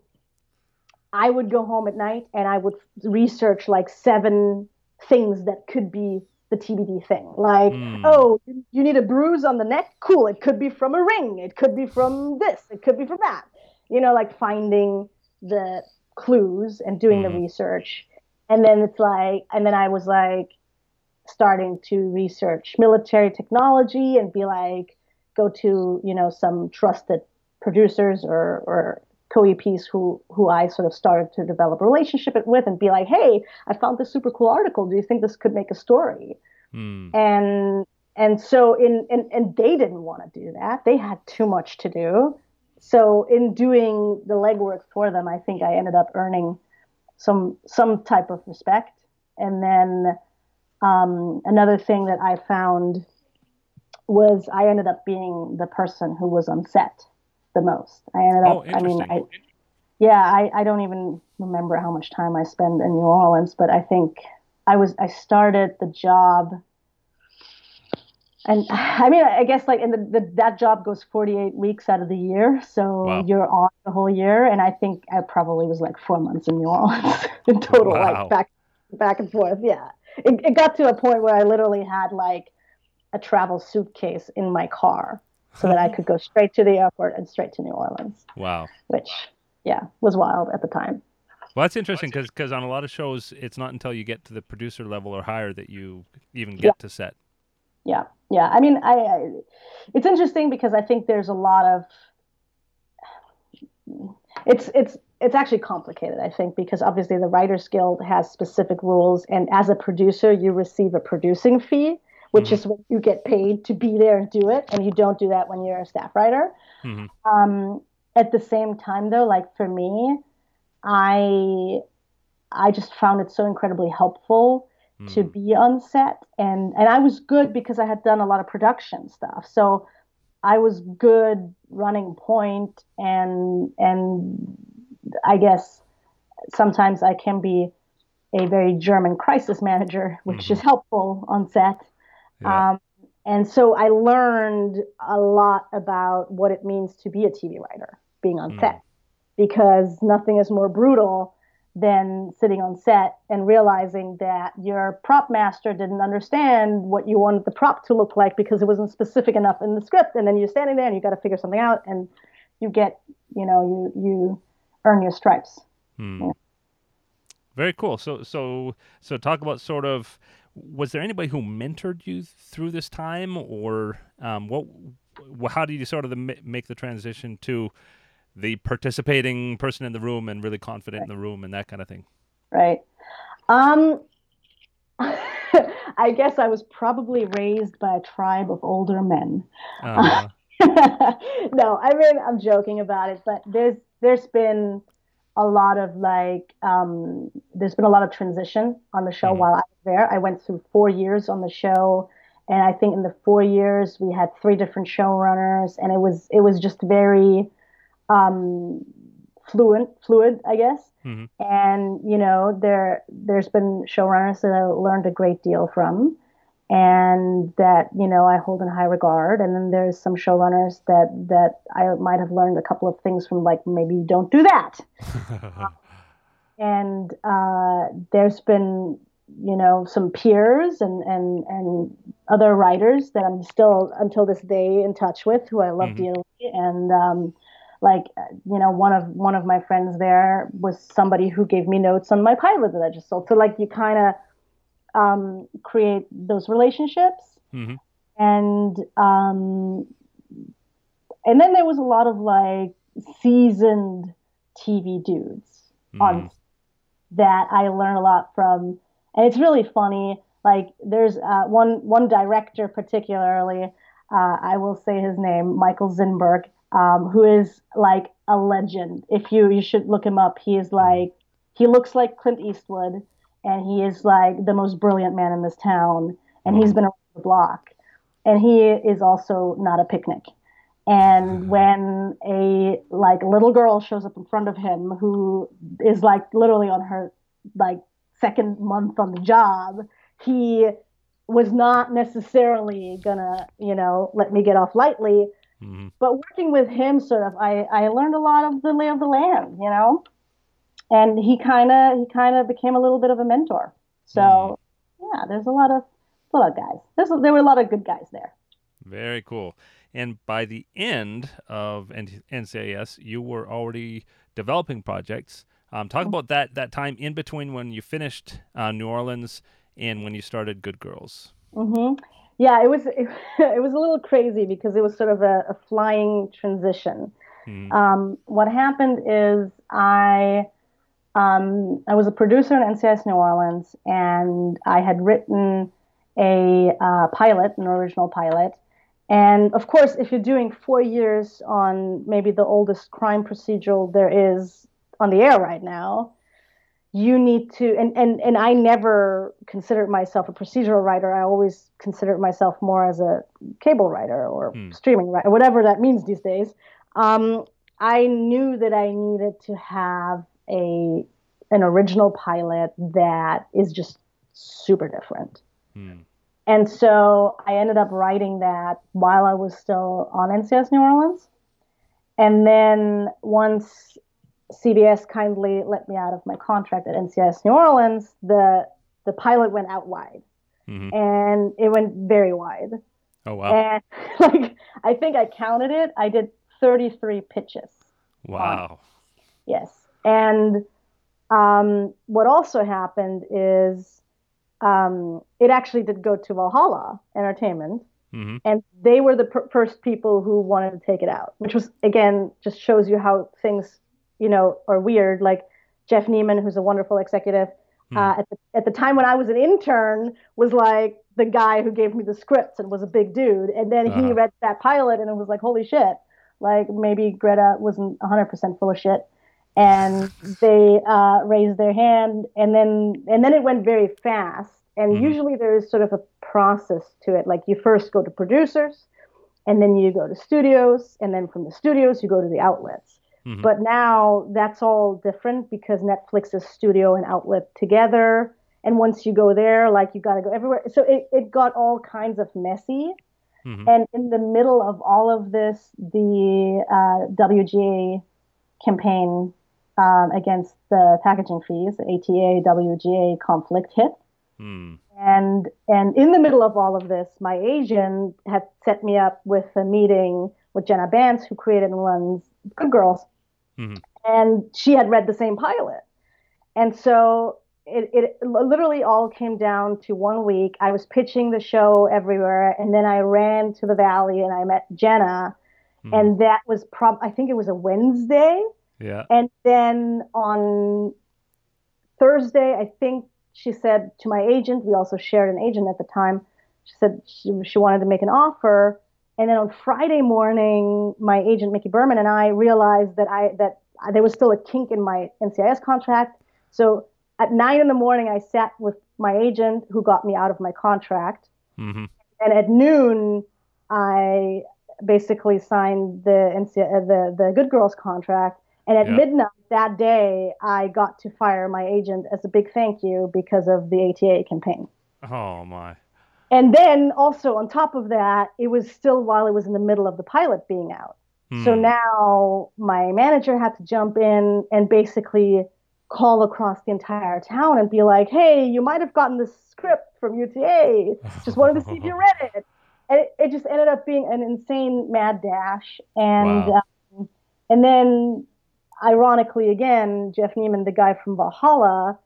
I would go home at night and I would research like seven things that could be the TBD thing. Like, Hmm. oh, you need a bruise on the neck? Cool. It could be from a ring. It could be from this. It could be from that. You know, like finding the clues and doing the Mhm. research. And then it's like, and then I was like starting to research military technology and be like, go to, you know, some trusted producers or, or co-EPs who, who I sort of started to develop a relationship with and be like, hey, I found this super cool article. Do you think this could make a story? Hmm. and and so in and, and they didn't want to do that they had too much to do so in doing the legwork for them i think i ended up earning some some type of respect. And then um, another thing that i found was i ended up being the person who was on set the most. I ended Oh, up i mean i yeah I, I don't even remember how much time i spend in new orleans but i think i was i started the job and <laughs> I mean, I guess like, and the, the, that job goes 48 weeks out of the year. So Wow. you're on the whole year. And I think I probably was like four months in New Orleans <laughs> in total, Wow. like back, back and forth. Yeah. It, it got to a point where I literally had like a travel suitcase in my car so that I could go straight to the airport and straight to New Orleans, Wow. which, yeah, was wild at the time. Well, that's interesting because on a lot of shows, it's not until you get to the producer level or higher that you even get to set. Yeah, yeah. I mean, I, I it's interesting because I think there's a lot of it's it's it's actually complicated. I think because obviously the Writers Guild has specific rules, and as a producer, you receive a producing fee, which Mhm. is what you get paid to be there and do it, and you don't do that when you're a staff writer. Mhm. Um, at the same time, though, like for me, I I just found it so incredibly helpful to Hmm. be on set and and I was good because I had done a lot of production stuff. So I was good running point and and I guess sometimes I can be a very German crisis manager, which is helpful on set. Yeah. Um, and so I learned a lot about what it means to be a TV writer being on Mm. set because nothing is more brutal than sitting on set and realizing that your prop master didn't understand what you wanted the prop to look like because it wasn't specific enough in the script and then you're standing there and you got to figure something out and you get you know you you earn your stripes Hmm. Very cool. So, so, so, talk about sort of. Was there anybody who mentored you through this time, or um, what? How did you sort of the, make the transition to the participating person in the room and really confident in the room and that kind of thing? right um <laughs> i guess i was probably raised by a tribe of older men Uh, <laughs> no, I mean I'm joking about it, but there's there's been a lot of like um, there's been a lot of transition on the show Mhm. while I was there. I went through four years on the show, and I think in the four years we had three different showrunners, and it was it was just very um, fluent, fluid, I guess. Mhm. And you know there there's been showrunners that I learned a great deal from, and that you know I hold in high regard. And then there's some showrunners that that I might have learned a couple of things from, like maybe don't do that. <laughs> and uh, there's been you know some peers and and and other writers that I'm still until this day in touch with who I love mm-hmm. dearly and um, like you know one of one of my friends there was somebody who gave me notes on my pilot that I just sold so like you kind of um, create those relationships mm-hmm. and um, and then there was a lot of like seasoned TV dudes mm-hmm. on that I learned a lot from and it's really funny. Like there's uh, one one director particularly, uh, I will say his name, Michael Zinberg, um, who is like a legend. If you you should look him up. He is like he looks like Clint Eastwood, and he is like the most brilliant man in this town. And he's been around the block, and he is also not a picnic. And when a like little girl shows up in front of him who is like literally on her like second month on the job, he was not necessarily gonna, you know, let me get off lightly. Mm-hmm. But working with him, sort of, I, I learned a lot of the lay of the land, you know, and he kind of he kind of became a little bit of a mentor. So mm-hmm. yeah, there's a lot of a lot of guys. There's there were a lot of good guys there. Very cool. And by the end of NCIS, you were already developing projects um, talk about that that time in between when you finished uh, New Orleans and when you started Good Girls. Mm-hmm. Yeah, it was it, <laughs> it, was a little crazy because it was sort of a, a flying transition. Mm-hmm. Um, what happened is I um, I was a producer in NCIS New Orleans, and I had written a uh, pilot, an original pilot. And of course, if you're doing four years on maybe the oldest crime procedural there is on the air right now you need to and and and I never considered myself a procedural writer. I always considered myself more as a cable writer or mm. streaming writer, whatever that means these days. Um, I knew that I needed to have a an original pilot that is just super different. Mm. And so I ended up writing that while I was still on NCIS New Orleans. And then once CBS kindly let me out of my contract at NCIS New Orleans, the the pilot went out wide, mm-hmm. and it went very wide. Oh wow! And <laughs> like I think I counted it. I did 33 pitches. Wow. yes, and um, what also happened is um, it actually did go to Valhalla Entertainment. Mm-hmm. And they were the per- first people who wanted to take it out, which was again just shows you how things you know, or weird. Like Jeff Neiman, who's a wonderful executive, hmm. uh, at, the, at the time when I was an intern, was like the guy who gave me the scripts and was a big dude. And then uh-huh. he read that pilot and it was like, holy shit. Like maybe Greta wasn't 100% full of shit. And <laughs> they uh, raised their hand, and then and then it went very fast. And mm-hmm. usually there is sort of a process to it. Like you first go to producers, and then you go to studios, and then from the studios you go to the outlets. Mm-hmm. But now that's all different because Netflix is studio and outlet together. And once you go there, like you got to go everywhere. So it, it got all kinds of messy. Mm-hmm. And in the middle of all of this, the uh, WGA campaign um, against the packaging fees, ATA WGA conflict hit. Mm. And and in the middle of all of this, my agent had set me up with a meeting with Jenna Bans, who created and runs Good Girls. Mm-hmm. And she had read the same pilot. And so it, it literally all came down to one week. I was pitching the show everywhere, and then I ran to the valley and I met Jenna. Mm-hmm. And that was prob I think it was a Wednesday. Yeah. And then on Thursday, I think she said to my agent, we also shared an agent at the time. She said she, she wanted to make an offer. And then on Friday morning, my agent Mickey Berman and I realized that I that there was still a kink in my NCIS contract. So at nine in the morning, I sat with my agent who got me out of my contract. Mm-hmm. And at noon, I basically signed the NCIS, the the Good Girls contract. And at midnight that day, I got to fire my agent as a big thank you because of the ATA campaign. Oh my! And then also on top of that, it was still while it was in the middle of the pilot being out. So Hmm. now my manager had to jump in and basically call across the entire town and be like, "Hey, you might have gotten this script from UTA. <laughs> Just wanted to see if you read it." And it, it just ended up being an insane mad dash. And Wow. um, and then, ironically, again, Jeff Neiman, the guy from Valhalla,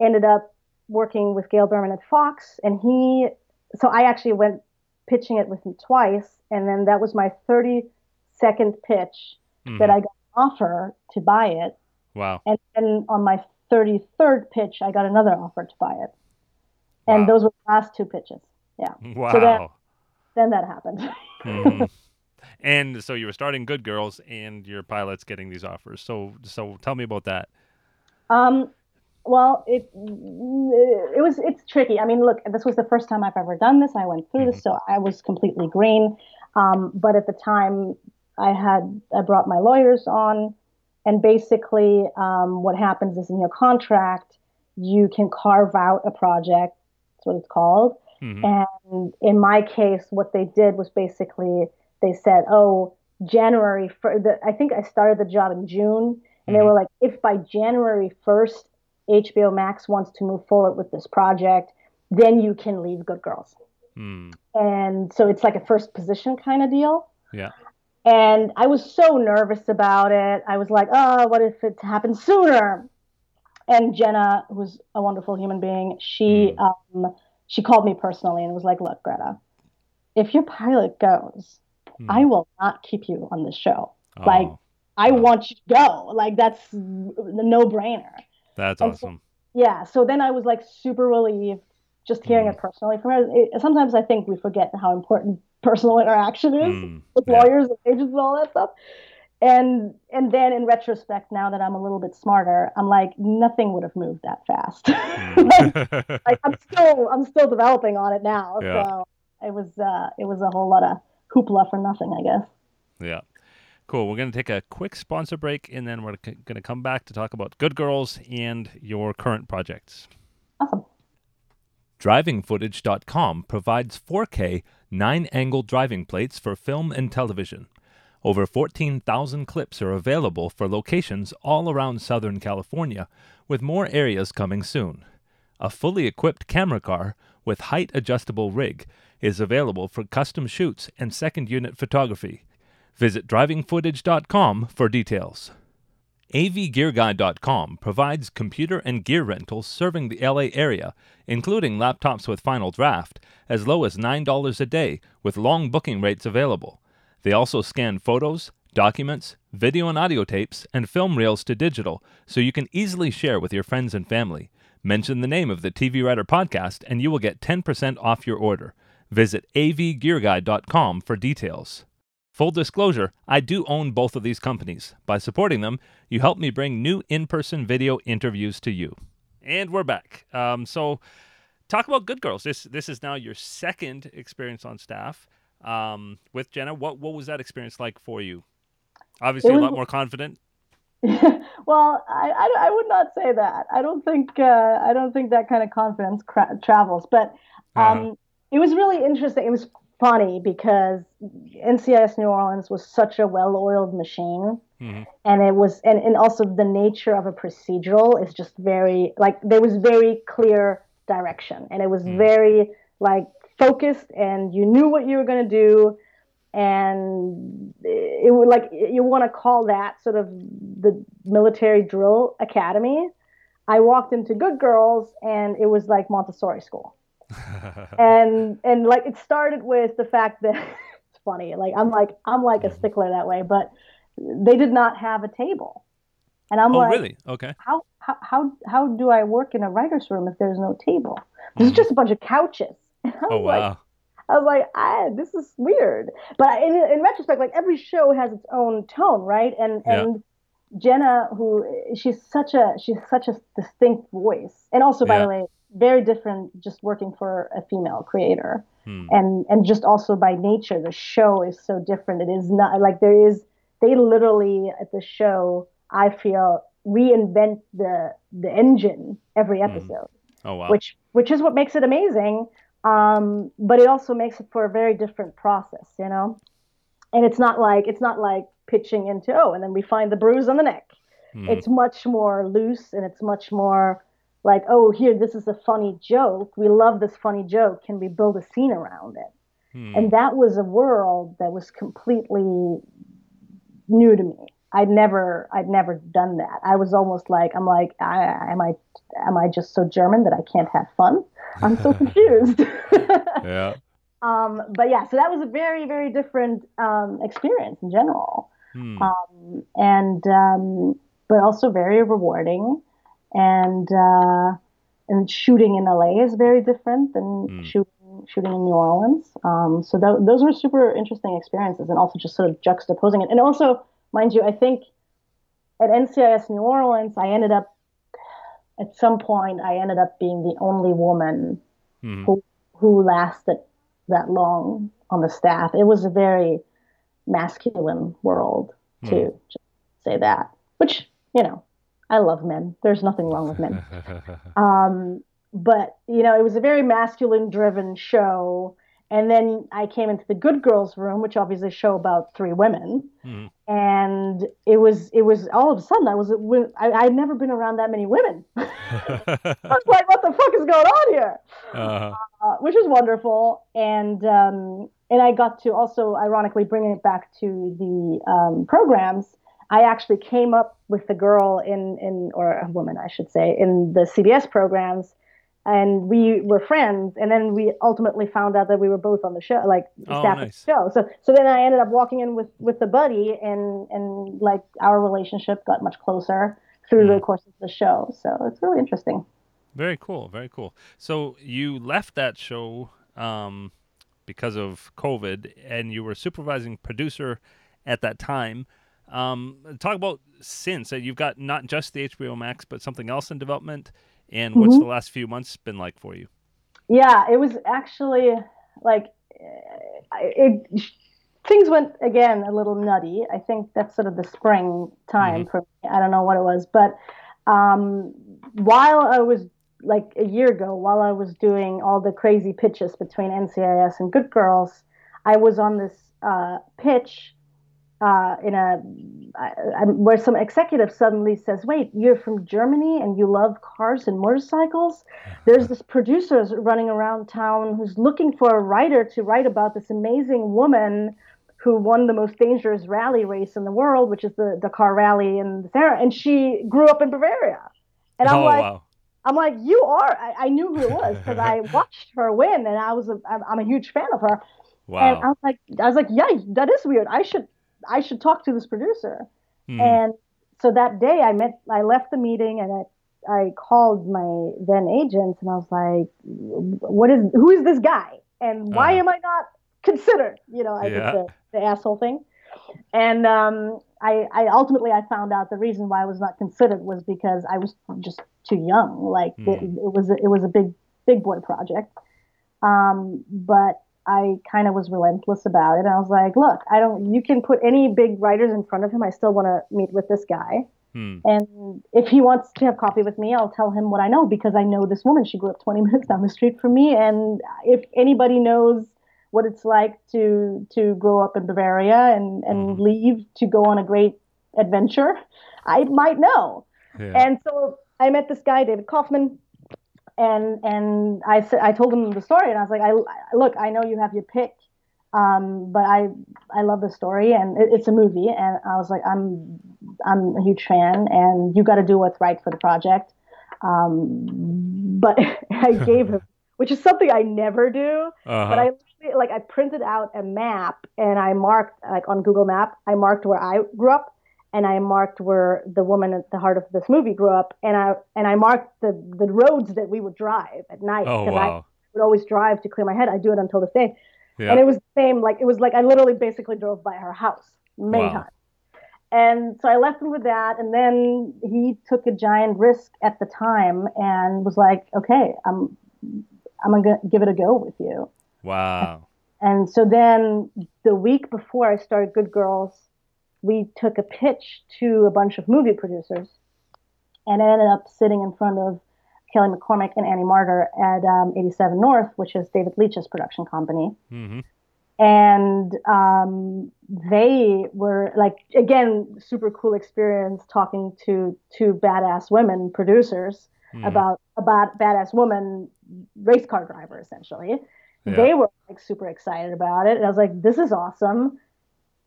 ended up working with Gail Berman at Fox, and he. So I actually went pitching it with him twice, and then that was my 32nd pitch Mhm. that I got an offer to buy it, Wow. and then on my 33rd pitch, I got another offer to buy it, and Wow. those were the last two pitches. Yeah, Wow. So that- then that happened. <laughs> Mhm. And so you were starting Good Girls, and your pilot's getting these offers. So, so tell me about that. Um, well, it it was it's tricky. I mean, look, this was the first time I've ever done this. I went through this, so I was completely green. Um, but at the time, I had I brought my lawyers on, and basically, um, what happens is in your contract, you can carve out a project. That's what it's called. Mhm. And in my case, what they did was basically they said, "Oh, January for the I think I started the job in June, and they Mhm. were like, if by January first HBO Max wants to move forward with this project, then you can leave Good Girls." Hmm. And so it's like a first position kind of deal. Yeah. And I was so nervous about it. I was like, "Oh, what if it happens sooner?" And Jenna, who's a wonderful human being, she um, she called me personally and was like, "Look, Greta, if your pilot goes, Hmm. I will not keep you on the show. like, Oh, I Wow. want you to go. Like that's a no-brainer." That's and so- awesome. Yeah. So then I was like super relieved just hearing Mhm. it personally from her. It, sometimes I think we forget how important <laughs> personal interaction is Hmm. with Yeah. lawyers and agents and all that stuff. And and then in retrospect, now that I'm a little bit smarter, I'm like nothing would have moved that fast. like, <laughs> Hmm. like, I'm still I'm still developing on it now. Yeah. So it was uh, it was a whole lot of hoopla for nothing, I guess. Yeah. Cool. We're going to take a quick sponsor break and then we're going to come back to talk about Good Girls and your current projects. Awesome. DrivingFootage.com provides 4K 9 angle driving plates for film and television. Over 14,000 clips are available for locations all around Southern California, with more areas coming soon. A fully equipped camera car with height adjustable rig is available for custom shoots and second unit photography. Visit drivingfootage.com for details. AVGearGuide.com provides computer and gear rentals serving the LA area, including laptops with Final Draft, as low as $9 a day with long booking rates available. They also scan photos, documents, video and audio tapes, and film reels to digital so you can easily share with your friends and family. Mention the name of the TV Writer podcast and you will get 10% off your order. Visit avgearguide.com for details. Full disclosure, I do own both of these companies. By supporting them, you help me bring new in person video interviews to you. And we're back. Um, so, talk about Good Girls. This this is now your second experience on staff um, with Jenna. What what was that experience like for you? Obviously, It a lot more confident. <laughs> well, I, I, I would not say that. I don't think uh, I don't think that kind of confidence cra- travels. But um, Uh-huh. it was really interesting. It was funny because NCIS New Orleans was such a well-oiled machine, Mhm. and it was and, and also the nature of a procedural is just very like there was very clear direction, and it was Mm. very like focused, and you knew what you were going to do. And it would like you want to call that sort of the military drill academy. I walked into good girls and it was like montessori school <laughs> and and like it started with the fact that <laughs> it's funny like i'm like i'm like a stickler that way but they did not have a table and i'm oh, like really? Okay. how, how how how do i work in a writer's room if there's no table there's Mhm. just a bunch of couches <laughs> Oh, was like, wow. I was like, ah, this is weird. But in, in retrospect, like every show has its own tone, right? And Yeah. and Jenna, who she's such a she's such a distinct voice, and also by Yeah. the way, very different just working for a female creator, Hmm. and and just also by nature, the show is so different. It is not like there is they literally at the show, I feel reinvent the the engine every Mhm. episode Oh, wow. which which is what makes it amazing. Um, but it also makes it for a very different process, you know. And it's not like it's not like pitching into oh, and then we find the bruise on the neck. Mm. It's much more loose and it's much more like oh, here this is a funny joke. We love this funny joke. Can we build a scene around it? Mm. And that was a world that was completely new to me. I'd never I'd never done that. I was almost like I'm like I, am I am I just so German that I can't have fun? I'm so <laughs> confused. <laughs> yeah. Um, but yeah, so that was a very very different um, experience in general, hmm. um, and um, but also very rewarding, and uh, and shooting in LA is very different than hmm. shooting shooting in New Orleans. Um, so th- those were super interesting experiences, and also just sort of juxtaposing it, and also mind you, I think at NCIS New Orleans, I ended up at some point I ended up being the only woman mm. who who lasted that long on the staff. It was a very masculine world mm. to say that, which you know, I love men. There's nothing wrong with men. um, but you know, it was a very masculine driven show and then I came into the good girls room, which obviously show about three women, mm. and it was it was all of a sudden I was I I'd never been around that many women. <laughs> I was like, what the fuck is going on here? Uh-huh. Uh, which was wonderful, and um, and I got to also ironically bringing it back to the um, programs. I actually came up with the girl in in or a woman I should say in the CBS programs and we were friends and then we ultimately found out that we were both on the show like oh, staff nice. the show. So so then i ended up walking in with with the buddy and and like our relationship got much closer through mm. the course of the show. So it's really interesting. Very cool very cool. So you left that show um, because of covid and you were supervising producer at that time um, talk about since uh, you've got not just the hbo max but something else in development and what's mm-hmm. the last few months been like for you? Yeah, it was actually like it, things went again a little nutty. I think that's sort of the spring time mm-hmm. for me. I don't know what it was, but um, while I was like a year ago, while I was doing all the crazy pitches between NCIS and Good Girls, I was on this uh, pitch uh, in a where some executive suddenly says, "Wait, you're from Germany and you love cars and motorcycles." There's this producer running around town who's looking for a writer to write about this amazing woman who won the most dangerous rally race in the world, which is the Dakar Rally in the era, and she grew up in Bavaria. And I'm oh, like, wow. I'm like, you are. I, I knew who it was because I <laughs> watched her win, and I was a, I'm a huge fan of her. Wow. And I was like, I was like, yeah, that is weird. I should I should talk to this producer. Mm. And so that day I met, I left the meeting and I, I called my then agent and I was like, what is, who is this guy? And why uh, am I not considered? You know, I yeah. did the, the asshole thing. And um, I, I ultimately I found out the reason why I was not considered was because I was just too young. Like mm. it, it, was a, it was a big big boy project. Um, but I kind of was relentless about it. I was like, look, I don't, you can put any big writers in front of him. I still want to meet with this guy. Hmm. And if he wants to have coffee with me, I'll tell him what I know because I know this woman. She grew up 20 <laughs> minutes down the street from me. And if anybody knows what it's like to, to grow up in Bavaria and, and hmm. leave to go on a great adventure, I might know. Yeah. And so I met this guy, David Kaufman, and and I said I told him the story, and I was like, I look, I know you have your pick, um, but I I love the story, and it, it's a movie, and I was like, I'm I'm a huge fan, and you got to do what's right for the project. Um, but <laughs> I gave him, which is something I never do, uh-huh. but I like I printed out a map and I marked like on Google Map, I marked where I grew up and I marked where the woman at the heart of this movie grew up, and I and I marked the the roads that we would drive at night because oh, wow. I would always drive to clear my head. I do it until this day, yeah. and it was the same. Like it was like I literally basically drove by her house many wow. times. And so I left him with that, and then he took a giant risk at the time and was like, "Okay, I'm I'm gonna give it a go with you." Wow. And so then the week before I started Good Girls, we took a pitch to a bunch of movie producers and I ended up sitting in front of Kelly McCormick and Annie Martyr at um, 87 North, which is David Leitch's production company. hmm And um, they were like, again, super cool experience talking to two badass women producers Mhm. about about badass woman race car driver essentially. Yeah. They were like super excited about it, and I was like, "This is awesome."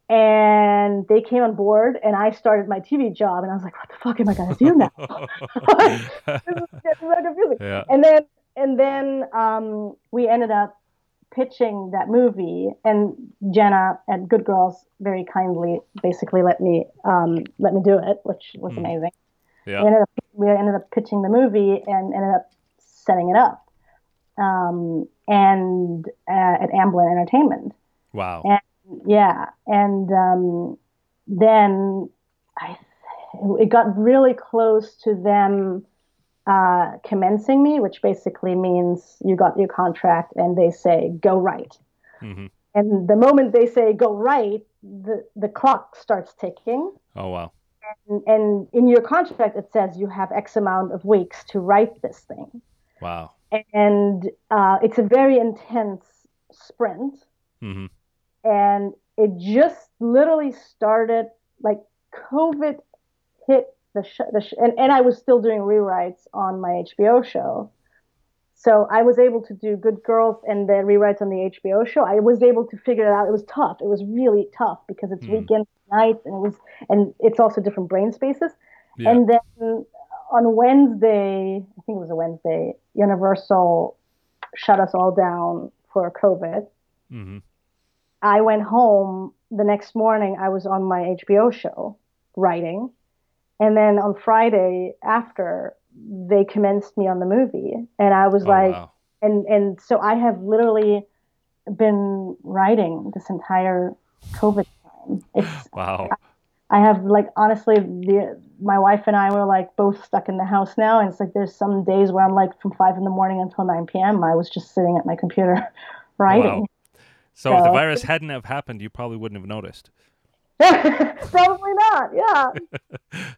And they came on board, and I started my TV job, and I was like, "What the fuck am I gonna do now?" this is getting so confusing. yeah. And then and then um, we ended up pitching that movie, and Jenna at Good Girls very kindly basically let me um, let me do it, which was Mm. amazing Yeah. we ended up we ended up pitching the movie and ended up setting it up um, and uh, at Amblin Entertainment. Wow. Yeah, and um, then I it got really close to them uh, commencing me, which basically means you got your contract and they say go right. hmm And the moment they say go right, the the clock starts ticking Oh wow. and, and in your contract it says you have x amount of weeks to write this thing Wow. and uh, it's a very intense sprint hmm and it just literally started like covid hit the, sh- the sh- and, and i was still doing rewrites on my hbo show so i was able to do good girls and the rewrites on the hbo show i was able to figure it out it was tough it was really tough because it's Hmm. weekends nights and it was and it's also different brain spaces Yeah. and then on Wednesday, I think it was a Wednesday, Universal shut us all down for COVID. hmm I went home the next morning. I was on my HBO show writing. And then on Friday after, they commenced me on the movie. And I was Oh, like, wow. and, and so I have literally been writing this entire COVID time. It's, Wow. I have like honestly, the my wife and I were like both stuck in the house now, and it's like there's some days where I'm like from five in the morning until nine p.m. I was just sitting at my computer <laughs> writing. Wow. So if the virus <laughs> hadn't have happened, you probably wouldn't have noticed. <laughs> Probably not. Yeah. <laughs>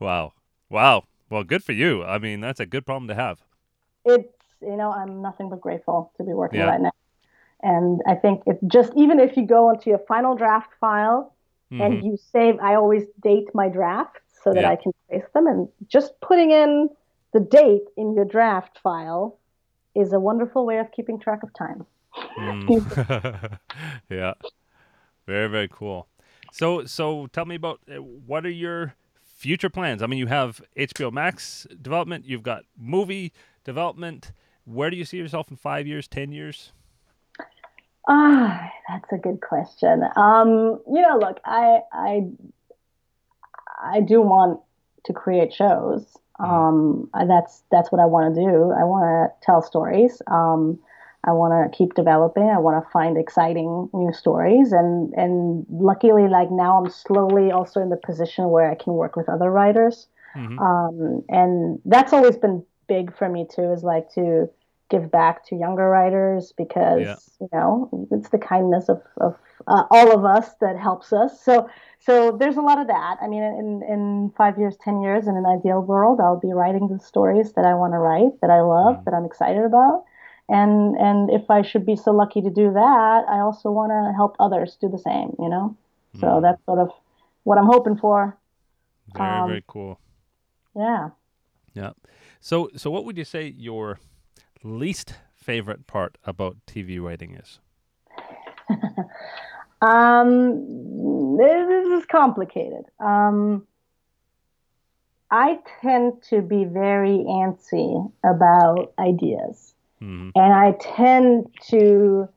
Wow. Wow. Well, good for you. I mean, that's a good problem to have. It's you know I'm nothing but grateful to be working Yeah. right now, and I think it just even if you go into your final draft file Mhm. and you save, I always date my drafts so that Yeah. I can trace them, and just putting in the date in your draft file is a wonderful way of keeping track of time. Mm. <laughs> <laughs> yeah. Very very cool. So so tell me about uh, what are your future plans? I mean, you have HBO Max development, you've got movie development. Where do you see yourself in 5 years, 10 years? Ah, that's a good question. Um, you know, look, I I I do want to create shows. Um, that's that's what I want to do. I want to tell stories. Um, I want to keep developing. I want to find exciting new stories, and and luckily, like now, I'm slowly also in the position where I can work with other writers. Mhm. Um, and that's always been big for me too, is like to give back to younger writers because Yeah. you know it's the kindness of, of uh, all of us that helps us. So so there's a lot of that. I mean, in in five years, ten years, in an ideal world, I'll be writing the stories that I want to write, that I love, Mhm. that I'm excited about. And and if I should be so lucky to do that, I also want to help others do the same. You know, so Mm. that's sort of what I'm hoping for. Very um, very cool. Yeah. Yeah. So so what would you say your least favorite part about TV writing is? <laughs> Um, this is complicated. Um, I tend to be very antsy about ideas, Mhm. and I tend to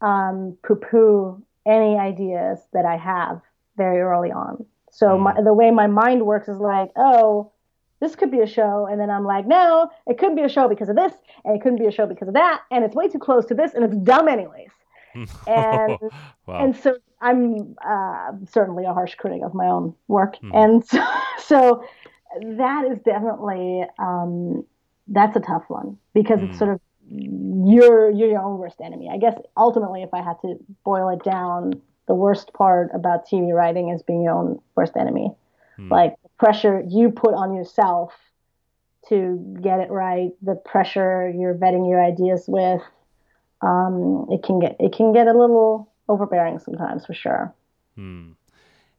um, poo-poo any ideas that I have very early on. So my, the way my mind works is like, oh, this could be a show, and then I'm like, no, it couldn't be a show because of this, and it couldn't be a show because of that, and it's way too close to this, and it's dumb anyways. <laughs> And- wow. And so I'm uh, certainly a harsh critic of my own work, Mhm. and <laughs> so, so that is definitely um, that's a tough one because Mm. it's sort of you're you're your own worst enemy. I guess ultimately, if I had to boil it down, the worst part about TV writing is being your own worst enemy. Mm. Like the pressure you put on yourself to get it right, the pressure you're vetting your ideas with, um, it can get it can get a little overbearing sometimes for sure. Hmm.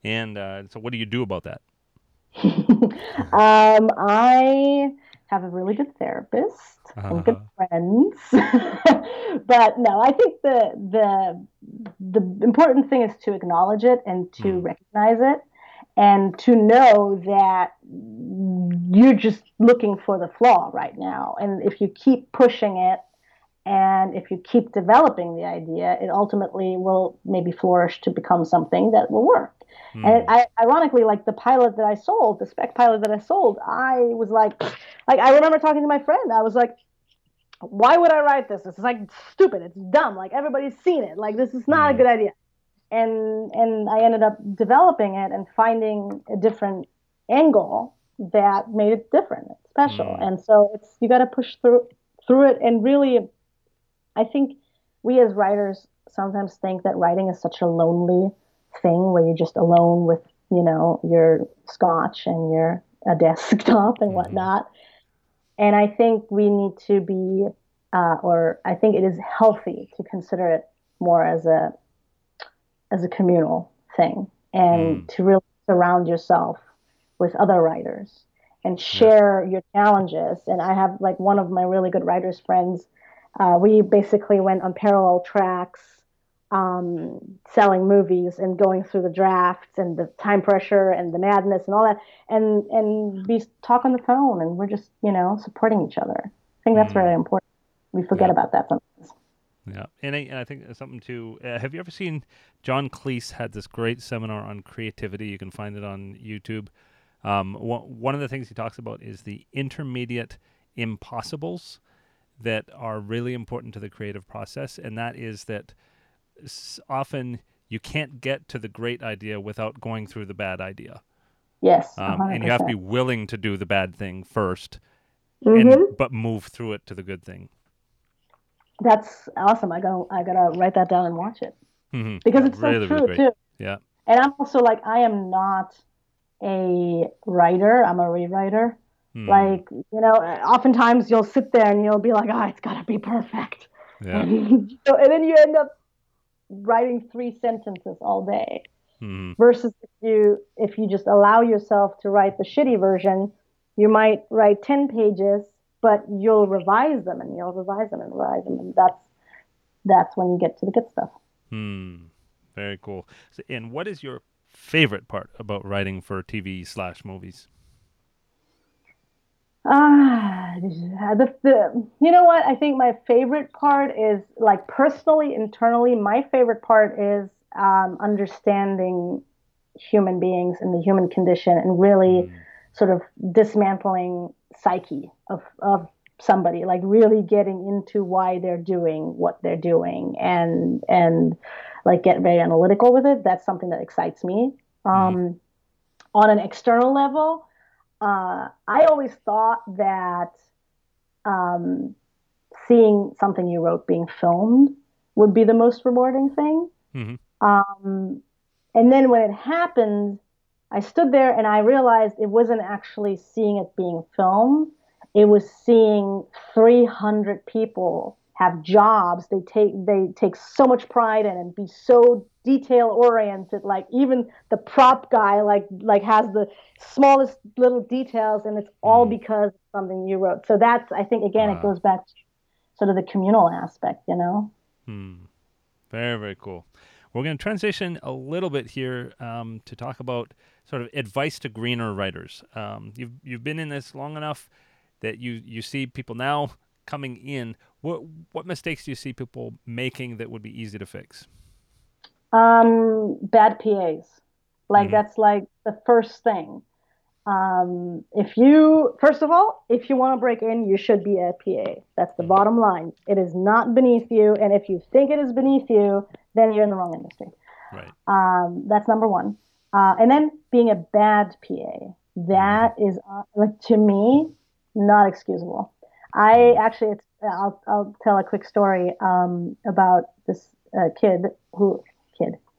And uh, so, what do you do about that? <laughs> um, I have a really good therapist uh-huh. and good uh-huh. friends. <laughs> but no, I think the the the important thing is to acknowledge it and to mm. recognize it and to know that you're just looking for the flaw right now. And if you keep pushing it and if you keep developing the idea, it ultimately will maybe flourish to become something that will work. Hmm. And I, ironically, like the pilot that I sold, the spec pilot that I sold, I was like, like I remember talking to my friend. I was like, why would I write this? This is like stupid. It's dumb. Like everybody's seen it. Like this is not hmm. a good idea. And and I ended up developing it and finding a different angle that made it different, special. Hmm. And so it's you got to push through through it and really, I think we as writers sometimes think that writing is such a lonely thing where you're just alone with you know your scotch and your a desktop and mm-hmm. whatnot. And I think we need to be, uh, or I think it is healthy to consider it more as a as a communal thing and mm. to really surround yourself with other writers and share yes. your challenges. And I have like one of my really good writers friends. Uh, we basically went on parallel tracks um, selling movies and going through the drafts and the time pressure and the madness and all that, and and we talk on the phone and we're just you know supporting each other. I think that's mm. very important. We forget yeah. about that sometimes. Yeah, and I, and I think something too. Uh, have you ever seen John Cleese had this great seminar on creativity? You can find it on YouTube. Um, one, one of the things he talks about is the intermediate impossibles that are really important to the creative process, and that is that often you can't get to the great idea without going through the bad idea. Yes, um, and you have to be willing to do the bad thing 1st mm-hmm. and but move through it to the good thing. That's awesome. I got I gotta write that down and watch it mm-hmm. because yeah, it's so really, true really too. Yeah, and I'm also like I am not a writer. I'm a rewriter. Hmm. Like you know, oftentimes you'll sit there and you'll be like, "Oh, it's gotta be perfect," yeah. and, <laughs> and then you end up writing three sentences all day mm-hmm. versus if you if you just allow yourself to write the shitty version you might write 10 pages but you'll revise them and you'll revise them and revise them and that's that's when you get to the good stuff hmm very cool so, and what is your favorite part about writing for tv slash movies Ah, the, the, you know what? I think my favorite part is like personally, internally, my favorite part is um, understanding human beings and the human condition and really mm. sort of dismantling psyche of, of somebody, like really getting into why they're doing what they're doing and, and like get very analytical with it. That's something that excites me. Mm. Um, on an external level, uh, I always thought that um, seeing something you wrote being filmed would be the most rewarding thing. Mm-hmm. Um, and then when it happened, I stood there and I realized it wasn't actually seeing it being filmed. It was seeing 300 people have jobs they take they take so much pride in and be so detail oriented like even the prop guy like like has the smallest little details and it's all mm. because of something you wrote so that's i think again wow. it goes back to sort of the communal aspect you know hmm. very very cool we're going to transition a little bit here um, to talk about sort of advice to greener writers um, you've you've been in this long enough that you you see people now coming in, what what mistakes do you see people making that would be easy to fix? Um, bad PAs. Like mm-hmm. that's like the first thing. Um, if you first of all, if you want to break in, you should be a PA. That's the mm-hmm. bottom line. It is not beneath you, and if you think it is beneath you, then you're in the wrong industry. Right. Um, that's number one. Uh, and then being a bad PA, that mm-hmm. is uh, like to me not excusable. I actually, I'll, I'll tell a quick story um, about this uh, kid who.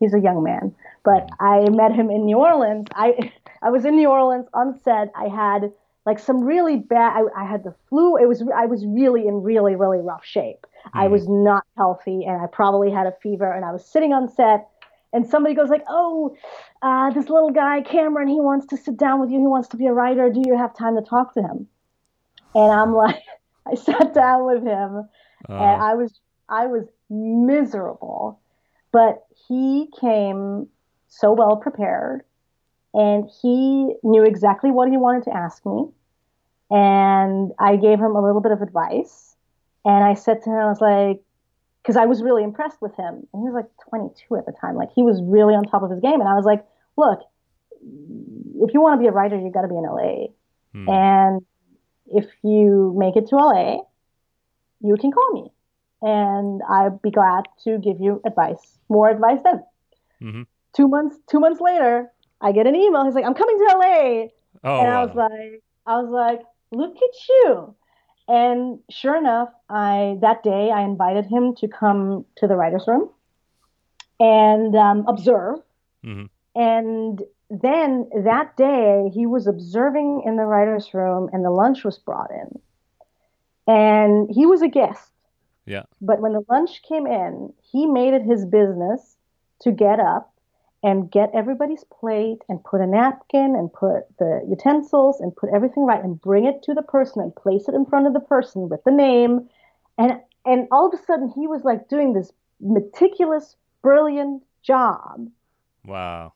He's a young man, but I met him in New Orleans. I <laughs> I was in New Orleans on set. I had like some really bad. I, I had the flu. It was I was really in really really rough shape. I Mm. was not healthy, and I probably had a fever. And I was sitting on set, and somebody goes like, "Oh, uh, this little guy Cameron, he wants to sit down with you. He wants to be a writer. Do you have time to talk to him?" And I'm <laughs> like, I sat down with him, Uh, and I was I was miserable, but he came so well prepared, and he knew exactly what he wanted to ask me, and I gave him a little bit of advice, and I said to him, I was like, because I was really impressed with him, and he was like 22 at the time, like he was really on top of his game, and I was like, look, if you want to be a writer, you got to be in LA, hmm. and if you make it to LA, you can call me. And I'd be glad to give you advice, more advice then. Mhm. Two months two months later, I get an email. He's like, I'm coming to LA. oh, and I was wow. like I was like, look at you. And sure enough, I that day I invited him to come to the writer's room and um, observe. Mhm. And then that day, he was observing in the writer's room, and the lunch was brought in. And he was a guest. Yeah. But when the lunch came in, he made it his business to get up and get everybody's plate and put a napkin and put the utensils and put everything right and bring it to the person and place it in front of the person with the name. And and all of a sudden he was like doing this meticulous, brilliant job Wow.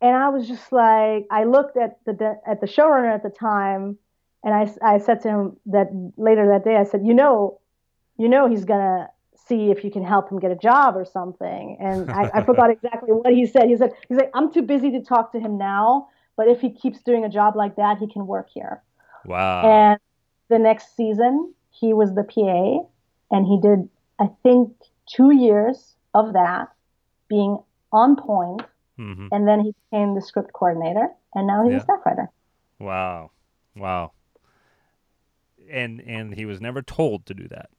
and I was just like, I looked at the at the showrunner at the time, and I, I said to him that later that day, I said, you know, you know, he's gonna see if you can help him get a job or something. And I, I <laughs> forgot exactly what he said. He said, he's like, I'm too busy to talk to him now, but if he keeps doing a job like that, he can work here. Wow. And the next season, he was the PA, and he did, I think, two years of that, being on point hmm and then he became the script coordinator, and now he's Yeah. a staff writer. Wow. Wow. And and he was never told to do that.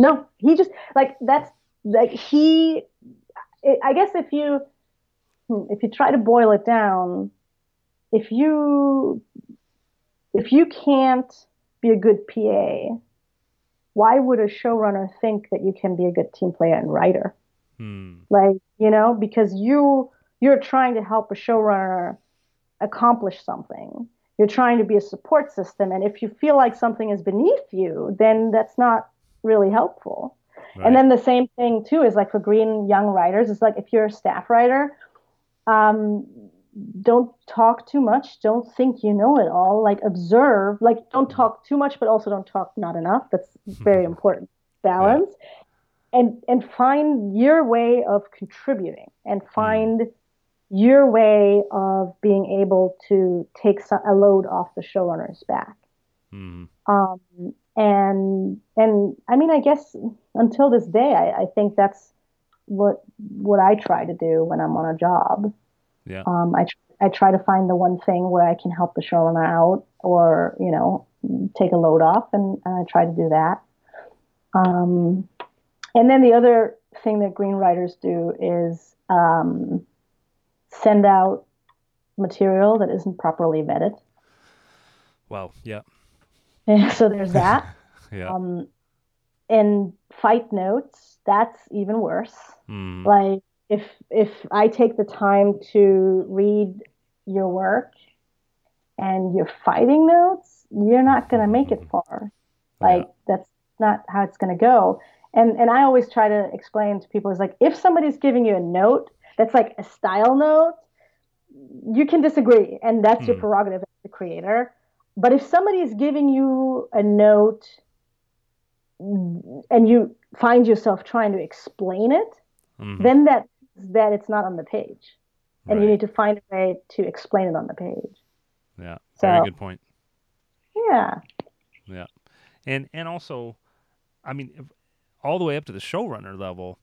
No, he just like that's like he. I I guess if you hmm, if you try to boil it down, if you if you can't be a good PA, why would a showrunner think that you can be a good team player and writer? Hmm. like you know because you you're trying to help a showrunner accomplish something you're trying to be a support system and if you feel like something is beneath you then that's not really helpful. Right. and then the same thing too is like for green young writers it's like if you're a staff writer um, don't talk too much. Don't think you know it all. Like observe like don't talk too much but also don't talk not enough. That's very important balance. And and find your way of contributing and find your way of being able to take a load off the showrunner's back. Hmm. um, and and I mean, I guess until this day, I, I think that's what what I try to do when I'm on a job. Yeah. Um, I tr- I try to find the one thing where I can help the showrunner out, or you know, take a load off, and, and I try to do that. Um, and then the other thing that green writers do is um, send out material that isn't properly vetted. Well, yeah. <laughs> so there's that. <laughs> Yeah. Um, and fight notes, that's even worse. Hmm. Like if if I take the time to read your work and you're fighting notes, you're not gonna make it far. Like that's not how it's gonna go. And and I always try to explain to people is like if somebody's giving you a note that's like a style note, you can disagree, and that's your Hmm. prerogative as the creator. But if somebody is giving you a note and you find yourself trying to explain it, Mhm. then that that it's not on the page, and you need to find a way to explain it on the page. Yeah. So Very good point. yeah, Yeah. And and also, I mean, if, all the way up to the showrunner level,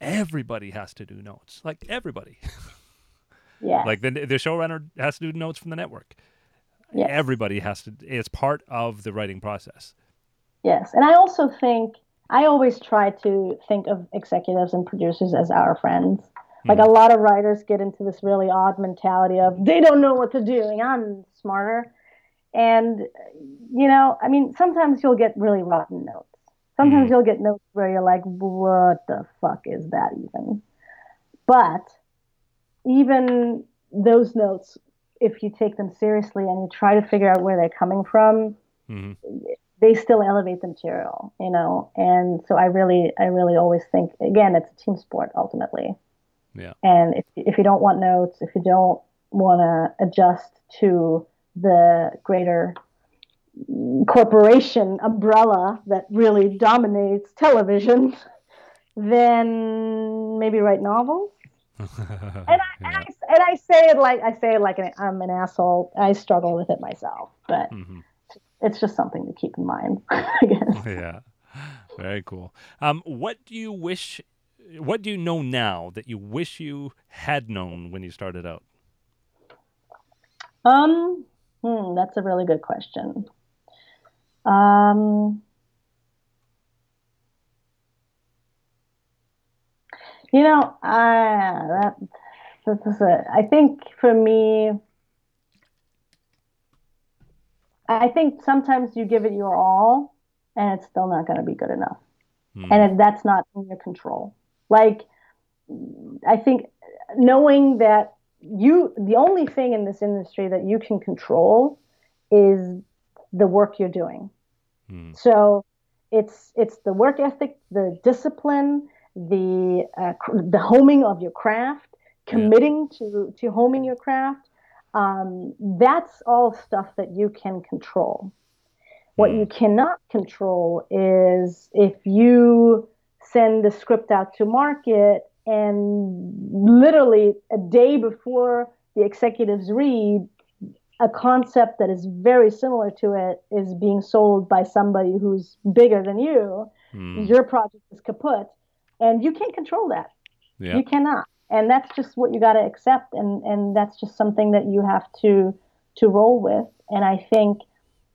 everybody has to do notes. Like everybody. <laughs> yeah, Like the the showrunner has to do notes from the network. Yes. Everybody has to. It's part of the writing process. yes. And I also think I always try to think of executives and producers as our friends. Like Hmm. a lot of writers get into this really odd mentality of they don't know what they're doing. I'm smarter. and you know, I mean, sometimes you'll get really rotten notes. Sometimes Mhm. you'll get notes where you're like, what the fuck is that even? But even those notes, if you take them seriously and you try to figure out where they're coming from, hmm they still elevate the material, you know. And so I really, I really always think again, it's a team sport ultimately. Yeah. And if if you don't want notes, if you don't want to adjust to the greater corporation umbrella that really dominates television, <laughs> then maybe write novels. <laughs> And I, and, I, and I say it like I say it like an, I'm an asshole. I struggle with it myself, but hmm it's just something to keep in mind. <laughs> I guess. <laughs> yeah. Very cool. Um, what do you wish? What do you know now that you wish you had known when you started out? Um, hmm, that's a really good question. Um, you know, I that is a. I think for me, I think sometimes you give it your all, and it's still not going to be good enough. Hmm. and that's not in your control. Like, I think knowing that you, the only thing in this industry that you can control is the work you're doing. Hmm. So it's it's the work ethic, the discipline, the uh, the homing of your craft, committing to to homing your craft. Um, that's all stuff that you can control. What you cannot control is if you send the script out to market and literally a day before the executives read, a concept that is very similar to it is being sold by somebody who's bigger than you. Hmm. Your project is kaput, and you can't control that. Yeah. You cannot, and that's just what you got to accept, and and that's just something that you have to to roll with. And I think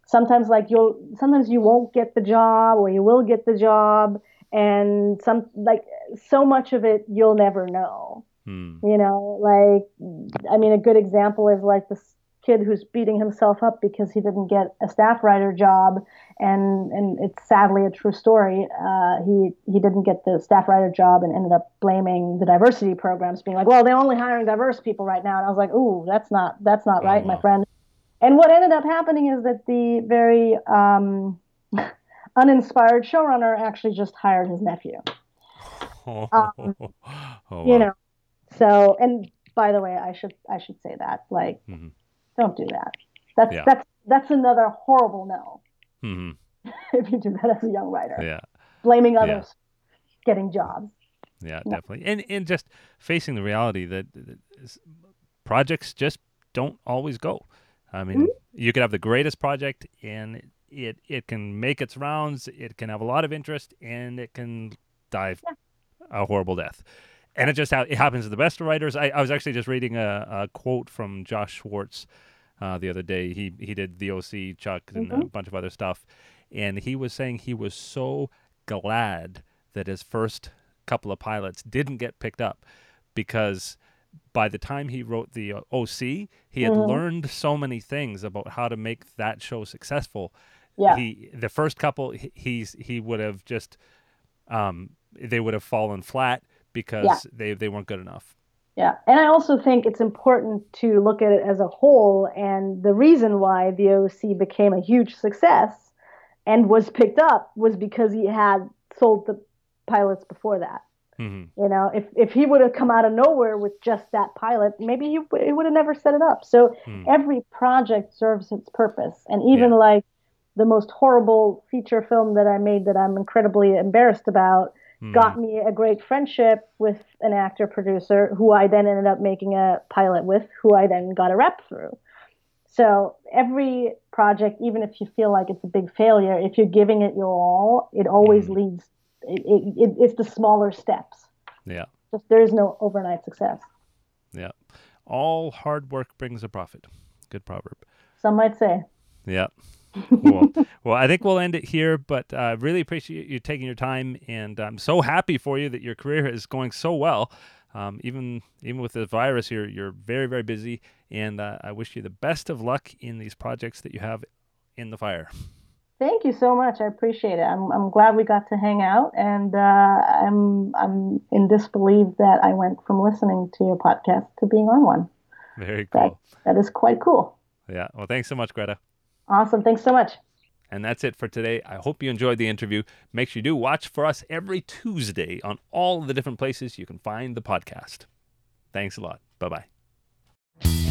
sometimes like you'll sometimes you won't get the job or you will get the job and some like so much of it you'll never know Hmm. you know like i mean a good example is like this kid who's beating himself up because he didn't get a staff writer job. And and it's sadly a true story. Uh, he he didn't get the staff writer job and ended up blaming the diversity programs being like well they're only hiring diverse people right now. And i was like ooh that's not that's not Oh, right my friend. And what ended up happening is that the very um, <laughs> uninspired showrunner actually just hired his nephew. <laughs> Oh, Um, wow. you know so and by the way i should i should say that like Mhm. Don't do that that's Yeah. that's that's another horrible no hmm <laughs> if you do that as a young writer Yeah. blaming Yeah. others getting jobs Yeah, No. definitely. And and just facing the reality that, that projects just don't always go. I mean, Mm-hmm. you could have the greatest project and it it can make its rounds, it can have a lot of interest and it can die a horrible death. And it just ha- it happens to the best of writers. I, I was actually just reading a, a quote from Josh Schwartz uh, the other day. He he did the OC, Chuck, and a Mhm. bunch of other stuff, and he was saying he was so glad that his first couple of pilots didn't get picked up because by the time he wrote the uh, OC, he had Mhm. learned so many things about how to make that show successful. yeah He the first couple he, he's he would have just um they would have fallen flat because they they weren't good enough. Yeah, and I also think it's important to look at it as a whole. And the reason why the OC became a huge success and was picked up was because he had sold the pilots before that. hmm You know, if if he would have come out of nowhere with just that pilot, maybe he, he would have never set it up. So Hmm. every project serves its purpose, and even like the most horrible feature film that I made that I'm incredibly embarrassed about Hmm. got me a great friendship with an actor producer who I then ended up making a pilot with, who I then got a rep through. So every project, even if you feel like it's a big failure, if you're giving it your all, it always Mhm. leads. It, it, it, it's the smaller steps. Yeah. Just there is no overnight success. Yeah. All hard work brings a profit. Good proverb. Some might say. Yeah. Cool. well, I think we'll end it here, but I uh, really appreciate you taking your time. And I'm so happy for you that your career is going so well. Um, even even with the virus, you're you're very very busy, and uh, I wish you the best of luck in these projects that you have in the fire. Thank you so much. I appreciate it. I'm I'm glad we got to hang out, and uh, I'm I'm in disbelief that I went from listening to your podcast to being on one. Very cool. That, that is quite cool. Yeah. Well, thanks so much, Greta. Awesome. Thanks so much. And that's it for today. I hope you enjoyed the interview. Make sure you do watch for us every Tuesday on all the different places you can find the podcast. Thanks a lot. Bye bye.